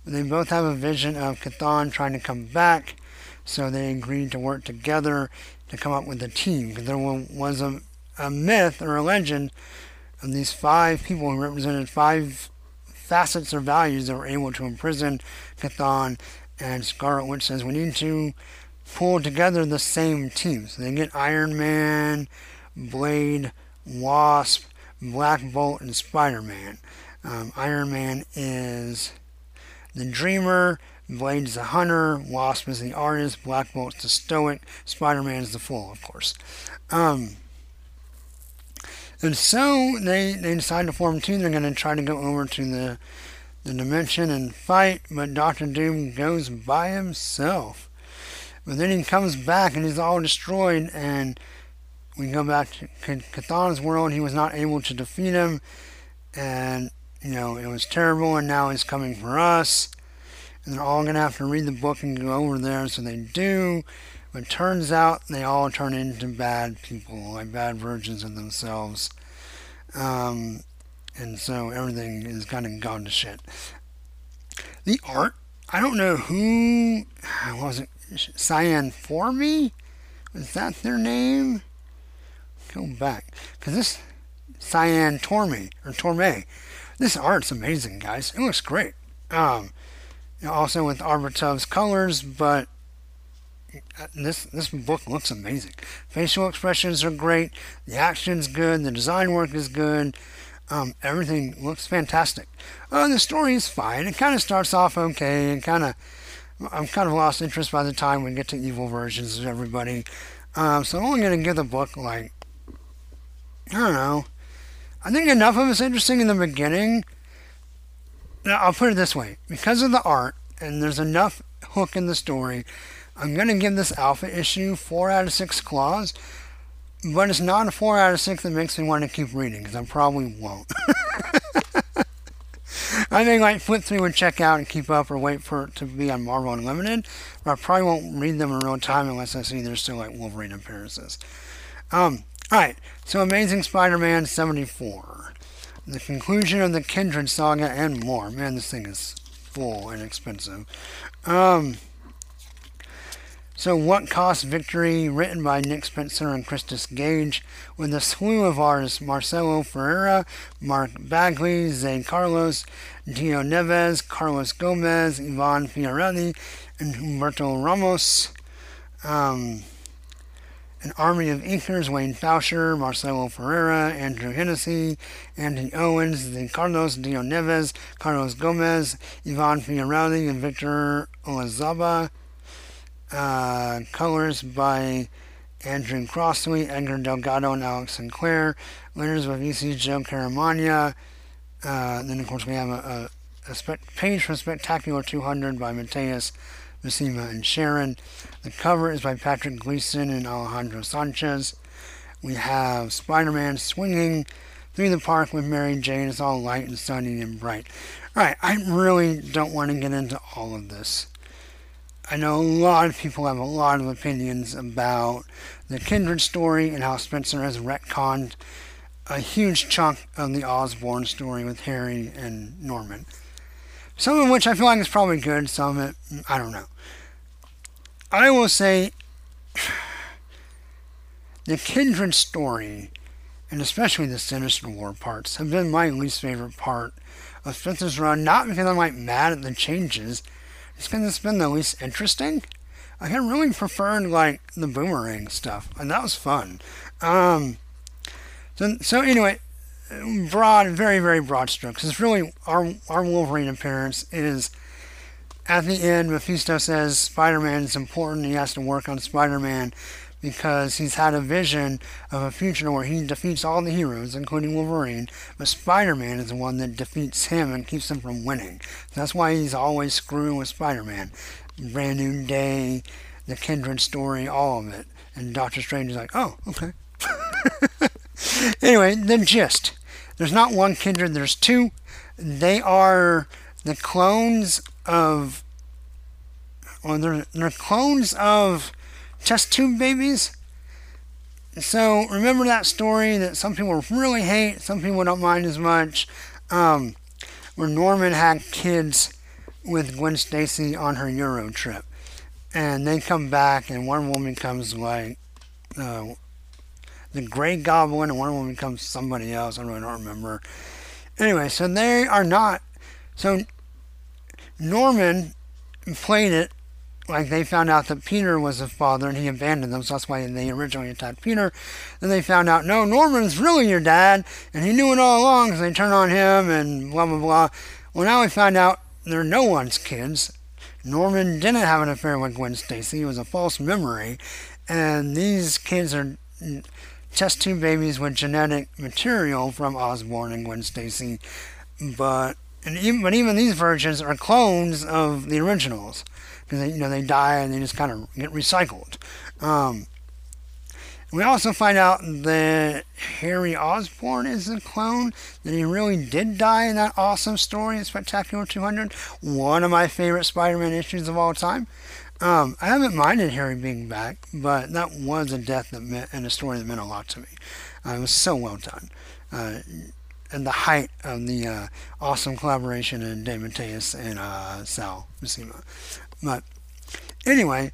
They both have a vision of Chthon trying to come back. So they agreed to work together to come up with a team. Because there was a, a myth or a legend of these five people who represented five facets or values that were able to imprison Chthon. And Scarlet Witch says we need to pull together the same team. So they get Iron Man, Blade, Wasp, Black Bolt, and Spider Man. Um, Iron Man is the dreamer, Blade's the hunter, Wasp is the artist, Black Bolt's the stoic, Spider Man is the fool, of course. Um, And so they, they decide to form a team. They're going to try to go over to the, the dimension and fight, but Doctor Doom goes by himself. But then he comes back and he's all destroyed, and we go back to Chthon's world. He was not able to defeat him, and you know it was terrible. And now he's coming for us, and they're all gonna have to read the book and go over there. So they do, but turns out they all turn into bad people, like bad versions of themselves. Um, and so everything is kind of gone to shit. The art, I don't know who was it Cyan Formy? Was that their name? Go back. Because this Cyan Torme, or Torme, this art's amazing, guys. It looks great. Um, also with Aburto's colors, but this this book looks amazing. Facial expressions are great. The action's good. The design work is good. Um, everything looks fantastic. Uh, the story is fine. It kind of starts off okay and kind of I'm kind of lost interest by the time we get to evil versions of everybody. Um, so I'm only to give the book like I don't know. I think enough of it's interesting in the beginning. Now, I'll put it this way: because of the art and there's enough hook in the story, I'm to give this alpha issue four out of six claws. But it's not a four out of six that makes me want to keep reading because I probably won't. I may like flip through and check out and keep up or wait for it to be on Marvel Unlimited, but I probably won't read them in real time unless I see there's still like Wolverine appearances. Um, alright, so Amazing Spider Man 74. The conclusion of the Kindred saga and more. Man, this thing is full and expensive. Um, so, What Cost Victory, written by Nick Spencer and Christos Gage, with a slew of artists Marcelo Ferreira, Mark Bagley, Zé Carlos, Dio Neves, Carlos Gomez, Ivan Fiorelli, and Humberto Ramos. Um, an army of inkers, Wayne Faucher, Marcelo Ferreira, Andrew Hennessy, Andy Owens, Zé Carlos, Dio Neves, Carlos Gomez, Ivan Fiorelli, and Victor Olazaba uh, colors by Andrew Crossley, Edgar Delgado, and Alex Sinclair. Letters by VC Joe Caramagna. Uh, then, of course, we have a, a, a spe- page from Spectacular 200 by Mateus, Massima, and Sharon. The cover is by Patrick Gleason and Alejandro Sanchez. We have Spider Man swinging through the park with Mary Jane. It's all light and sunny and bright. All right, I really don't want to get into all of this. I know a lot of people have a lot of opinions about the Kindred story and how Spencer has retconned a huge chunk of the Osborn story with Harry and Norman. Some of which I feel like is probably good, some of it, I don't know. I will say the Kindred story, and especially the Sinister War parts, have been my least favorite part of Spencer's run, not because I'm like mad at the changes it's been the least interesting. I had really preferred like the boomerang stuff, and that was fun. Um, so so anyway, broad, very very broad strokes. It's really our our Wolverine appearance is at the end. Mephisto says Spider-Man is important. He has to work on Spider-Man because he's had a vision of a future where he defeats all the heroes, including Wolverine, but Spider Man is the one that defeats him and keeps him from winning. That's why he's always screwing with Spider Man. Brand New Day, the Kindred story, all of it. And Doctor Strange is like, oh, okay. anyway, the gist. There's not one kindred, there's two. They are the clones of. Well, they're, they're clones of test tube babies. So remember that story that some people really hate, some people don't mind as much, um, where Norman had kids with Gwen Stacy on her Euro trip, and they come back, and one woman comes like uh, the Gray Goblin, and one woman becomes somebody else. I really don't remember. Anyway, so they are not. So Norman played it like they found out that Peter was the father and he abandoned them, so that's why they originally attacked Peter. Then they found out, no, Norman's really your dad, and he knew it all along, so they turned on him and blah, blah, blah. Well, now we find out they're no one's kids. Norman didn't have an affair with Gwen Stacy, it was a false memory, and these kids are test tube babies with genetic material from Osborn and Gwen Stacy, but and even but even these versions are clones of the originals because you know they die and they just kind of get recycled. Um, we also find out that Harry Osborn is a clone, that he really did die in that awesome story in Spectacular 200, one of my favorite Spider Man issues of all time. Um, I haven't minded Harry being back, but that was a death that meant, and a story that meant a lot to me. Uh, it was so well done. Uh, and the height of the uh, awesome collaboration in Dave Mateus and uh, Sal Buscema. But anyway,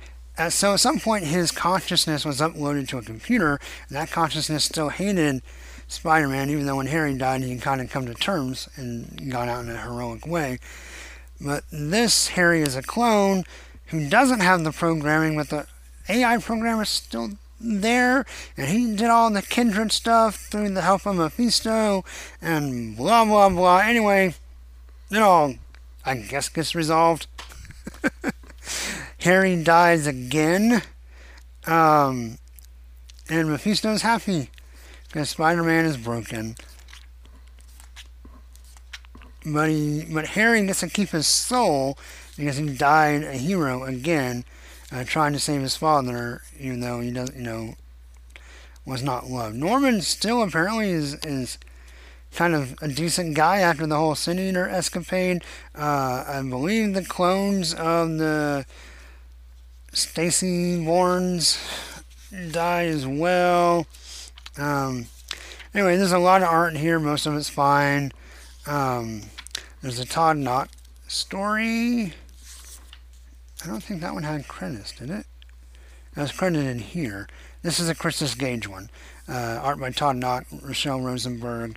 so at some point his consciousness was uploaded to a computer, and that consciousness still hated Spider-Man, even though when Harry died, he kind of come to terms and got out in a heroic way. But this Harry is a clone who doesn't have the programming, but the AI programmer is still there, and he did all the kindred stuff through the help of Mephisto, and blah blah blah. Anyway, it all, I guess, gets resolved. Harry dies again, um, and Mephisto's happy because Spider-Man is broken. But he, but Harry gets to keep his soul because he died a hero again uh, trying to save his father, even though he doesn't, you know, was not loved. Norman still apparently is is kind of a decent guy after the whole Sin Eater escapade. Uh, I believe the clones of the Stacy Warrens die as well. Um, anyway, there's a lot of art here. Most of it's fine. Um, there's a Todd Nauck story. I don't think that one had credits, did it? It was credited in here. This is a Christos Gage one. Uh, art by Todd Nauck, Rachelle Rosenberg.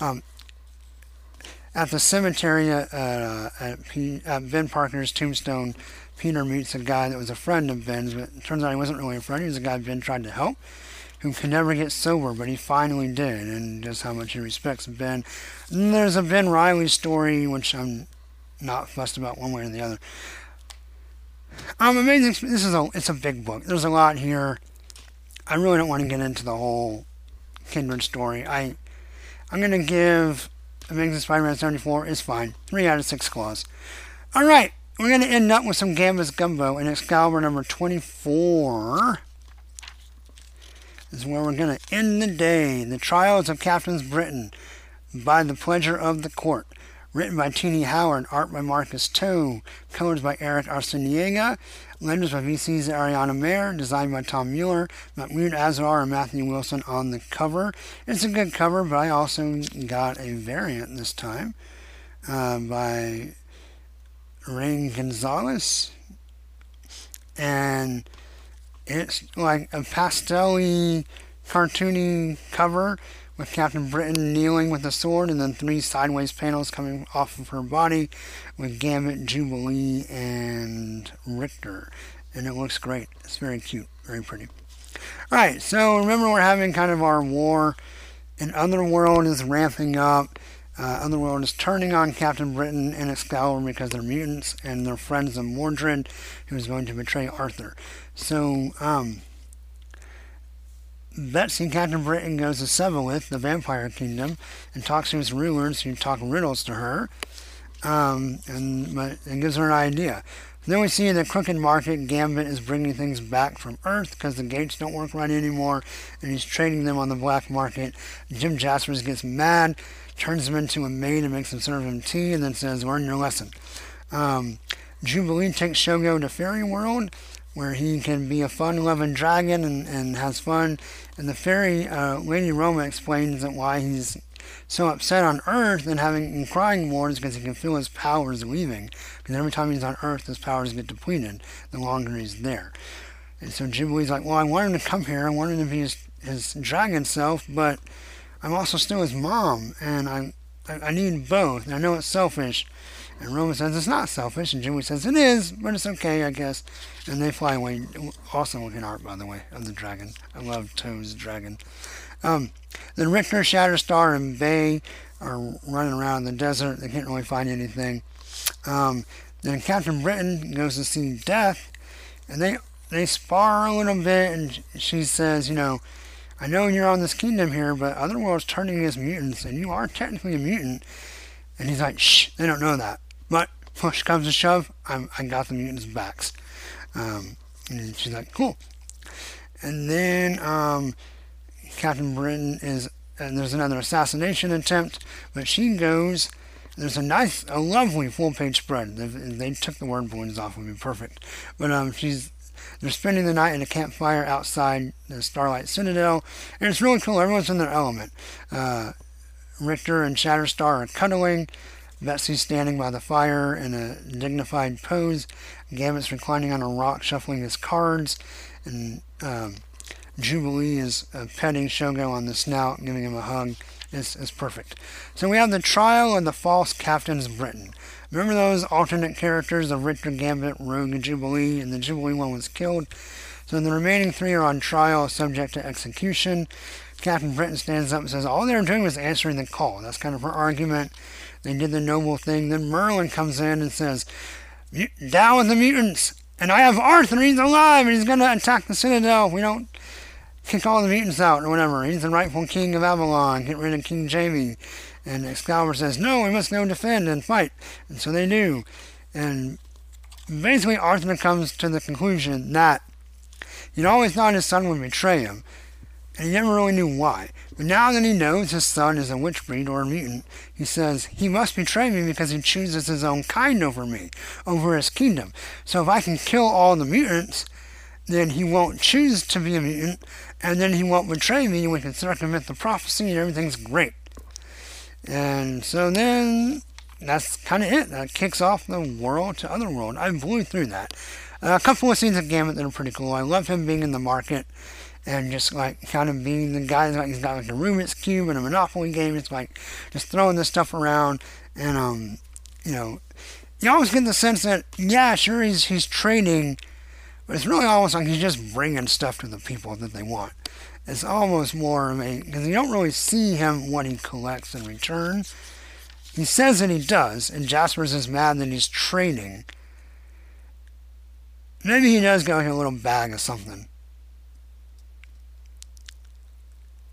Um, at the cemetery uh, at, P- at Ben Parker's tombstone, Peter meets a guy that was a friend of Ben's, but it turns out he wasn't really a friend. He was a guy Ben tried to help, who could never get sober, but he finally did, and just how much he respects Ben. And there's a Ben Riley story, which I'm not fussed about one way or the other. Um, amazing. This is a it's a big book. There's a lot here. I really don't want to get into the whole kindred story. I I'm gonna give Amazing Spider-Man 74 is fine. Three out of six claws. All right, we're gonna end up with some Gambit's Gumbo in Excalibur number 24. This is where we're gonna end the day. The Trials of Captains Britain by the pleasure of the court. Written by Tini Howard, art by Marcus To, colors by Eric Arciniega, letters by VC's Ariana Maher, designed by Tom Muller, Mahmoud Asrar and Matthew Wilson on the cover. It's a good cover, but I also got a variant this time uh, by Rian Gonzales. And it's like a pastel cartoony cover with Captain Britain kneeling with a sword and then three sideways panels coming off of her body with Gambit, Jubilee, and Rictor. And it looks great. It's very cute, very pretty. Alright, so remember we're having kind of our war, and Otherworld is ramping up. Uh, Otherworld is turning on Captain Britain and Excalibur because they're mutants and they're friends of Mordred, who's going to betray Arthur. So, um, Betsy, Captain Britain, goes to Sevalith, the vampire kingdom, and talks to his rulers who talk riddles to her, um, and, and gives her an idea. Then we see in the Crooked Market, Gambit is bringing things back from Earth because the gates don't work right anymore, and he's trading them on the black market. Jim Jaspers gets mad, turns him into a maid and makes him serve him tea, and then says, learn your lesson. Um, Jubilee takes Shogo to Fairy World, where he can be a fun-loving dragon and, and has fun. And the fairy, uh, Lady Roma explains that why he's so upset on Earth and having and crying more is because he can feel his powers leaving. Because every time he's on Earth, his powers get depleted the longer he's there. And so Jubilee's like, well, I want him to come here. I want him to be his, his dragon self, but I'm also still his mom, and I, I, I need both. And I know it's selfish, and Roma says it's not selfish, and Jimmy says it is, but it's okay, I guess. And they fly away. Awesome looking art, by the way, of the dragon. I love To's dragon. Um, then Rictor, Shatterstar, and Bei are running around in the desert. They can't really find anything. Um, then Captain Britain goes to see Death, and they they spar a little bit, and she says, you know, I know you're on this kingdom here, but Otherworld's turning against mutants, and you are technically a mutant. And he's like, shh, they don't know that. Push comes to shove, I'm, I got the mutants' backs. Um, and she's like, cool. And then um, Captain Britain is, and there's another assassination attempt, but she goes. There's a nice, a lovely full-page spread. They, they took the word balloons off, would be perfect. But um, she's they're spending the night in a campfire outside the Starlight Citadel, and it's really cool. Everyone's in their element. Uh, Rictor and Shatterstar are cuddling. Betsy's standing by the fire in a dignified pose. Gambit's reclining on a rock, shuffling his cards, and um, Jubilee is uh, petting Shogo on the snout, giving him a hug. It's, it's perfect. So we have the trial of the false Captains Britain. Remember those alternate characters of Rictor Gambit, Rogue, and Jubilee, and the Jubilee one was killed? So the remaining three are on trial, subject to execution. Captain Britain stands up and says all they're doing was answering the call. That's kind of her argument. They did the noble thing. Then Merlin comes in and says, Down with the mutants! And I have Arthur, he's alive, and he's going to attack the Citadel. We don't kick all the mutants out or whatever. He's the rightful king of Avalon. Get rid of King Jamie. And Excalibur says, No, we must go defend and fight. And so they do. And basically, Arthur comes to the conclusion that he'd always thought his son would betray him and he never really knew why. But now that he knows his son is a witch breed or a mutant, he says, he must betray me because he chooses his own kind over me, over his kingdom. So if I can kill all the mutants, then he won't choose to be a mutant, and then he won't betray me, and we can circumvent the prophecy, and everything's great. And so then that's kind of it. That kicks off the world to other world. I blew through that. Uh, a couple of scenes of Gambit that are pretty cool. I love him being in the market and just like kind of being the guy like he's got like a Rubik's cube and a Monopoly game. It's like just throwing this stuff around, and um, you know, you always get the sense that yeah, sure he's he's trading, but it's really almost like he's just bringing stuff to the people that they want. It's almost more of a because you don't really see him what he collects in return. He says that he does, and Jaspers is mad that he's trading. Maybe he does get like a little bag of something.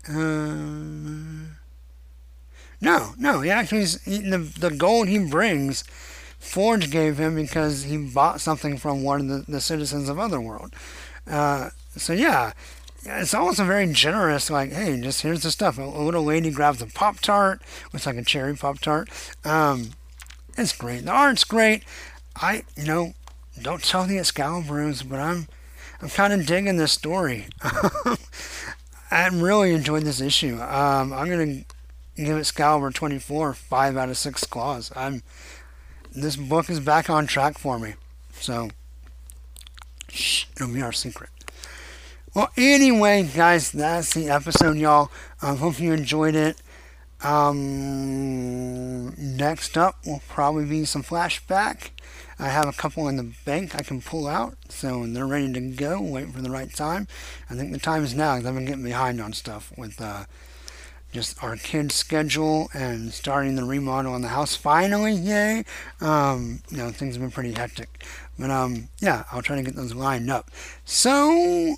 Uh, no, no. He actually the the gold he brings. Forge gave him because he bought something from one of the, the citizens of Otherworld. Uh, so yeah, it's almost a very generous. Like, hey, just here's the stuff. A, a little lady grabs a pop tart, looks like a cherry pop tart. Um, it's great. The art's great. I, you know, don't tell the Excaliburs, but I'm, I'm kind of digging this story. I really enjoyed this issue. Um, I'm gonna give it Excalibur 24 five out of six claws. I'm this book is back on track for me, so shh, it'll be our secret. Well, anyway, guys, that's the episode, y'all. I um, hope you enjoyed it. Um, next up will probably be some flashback. I have a couple in the bank I can pull out, so they're ready to go. Waiting for the right time. I think the time is now because I've been getting behind on stuff with uh, just our kids' schedule and starting the remodel on the house. Finally, yay! Um, you know, things have been pretty hectic, but um, yeah, I'll try to get those lined up. So,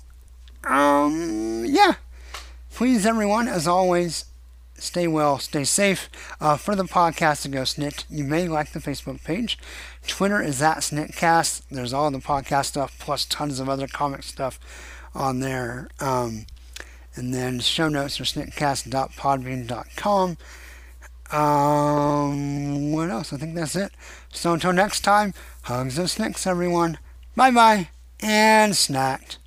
um, yeah. Please, everyone, as always, stay well, stay safe. Uh, for the podcast to go Snikt, you may like the Facebook page. Twitter is at sniktcast. There's all the podcast stuff plus tons of other comic stuff on there. Um, and then show notes are sniktcast.podbean.com. Um, what else? I think that's it. So until next time, hugs and snikts, everyone. Bye bye and snikt.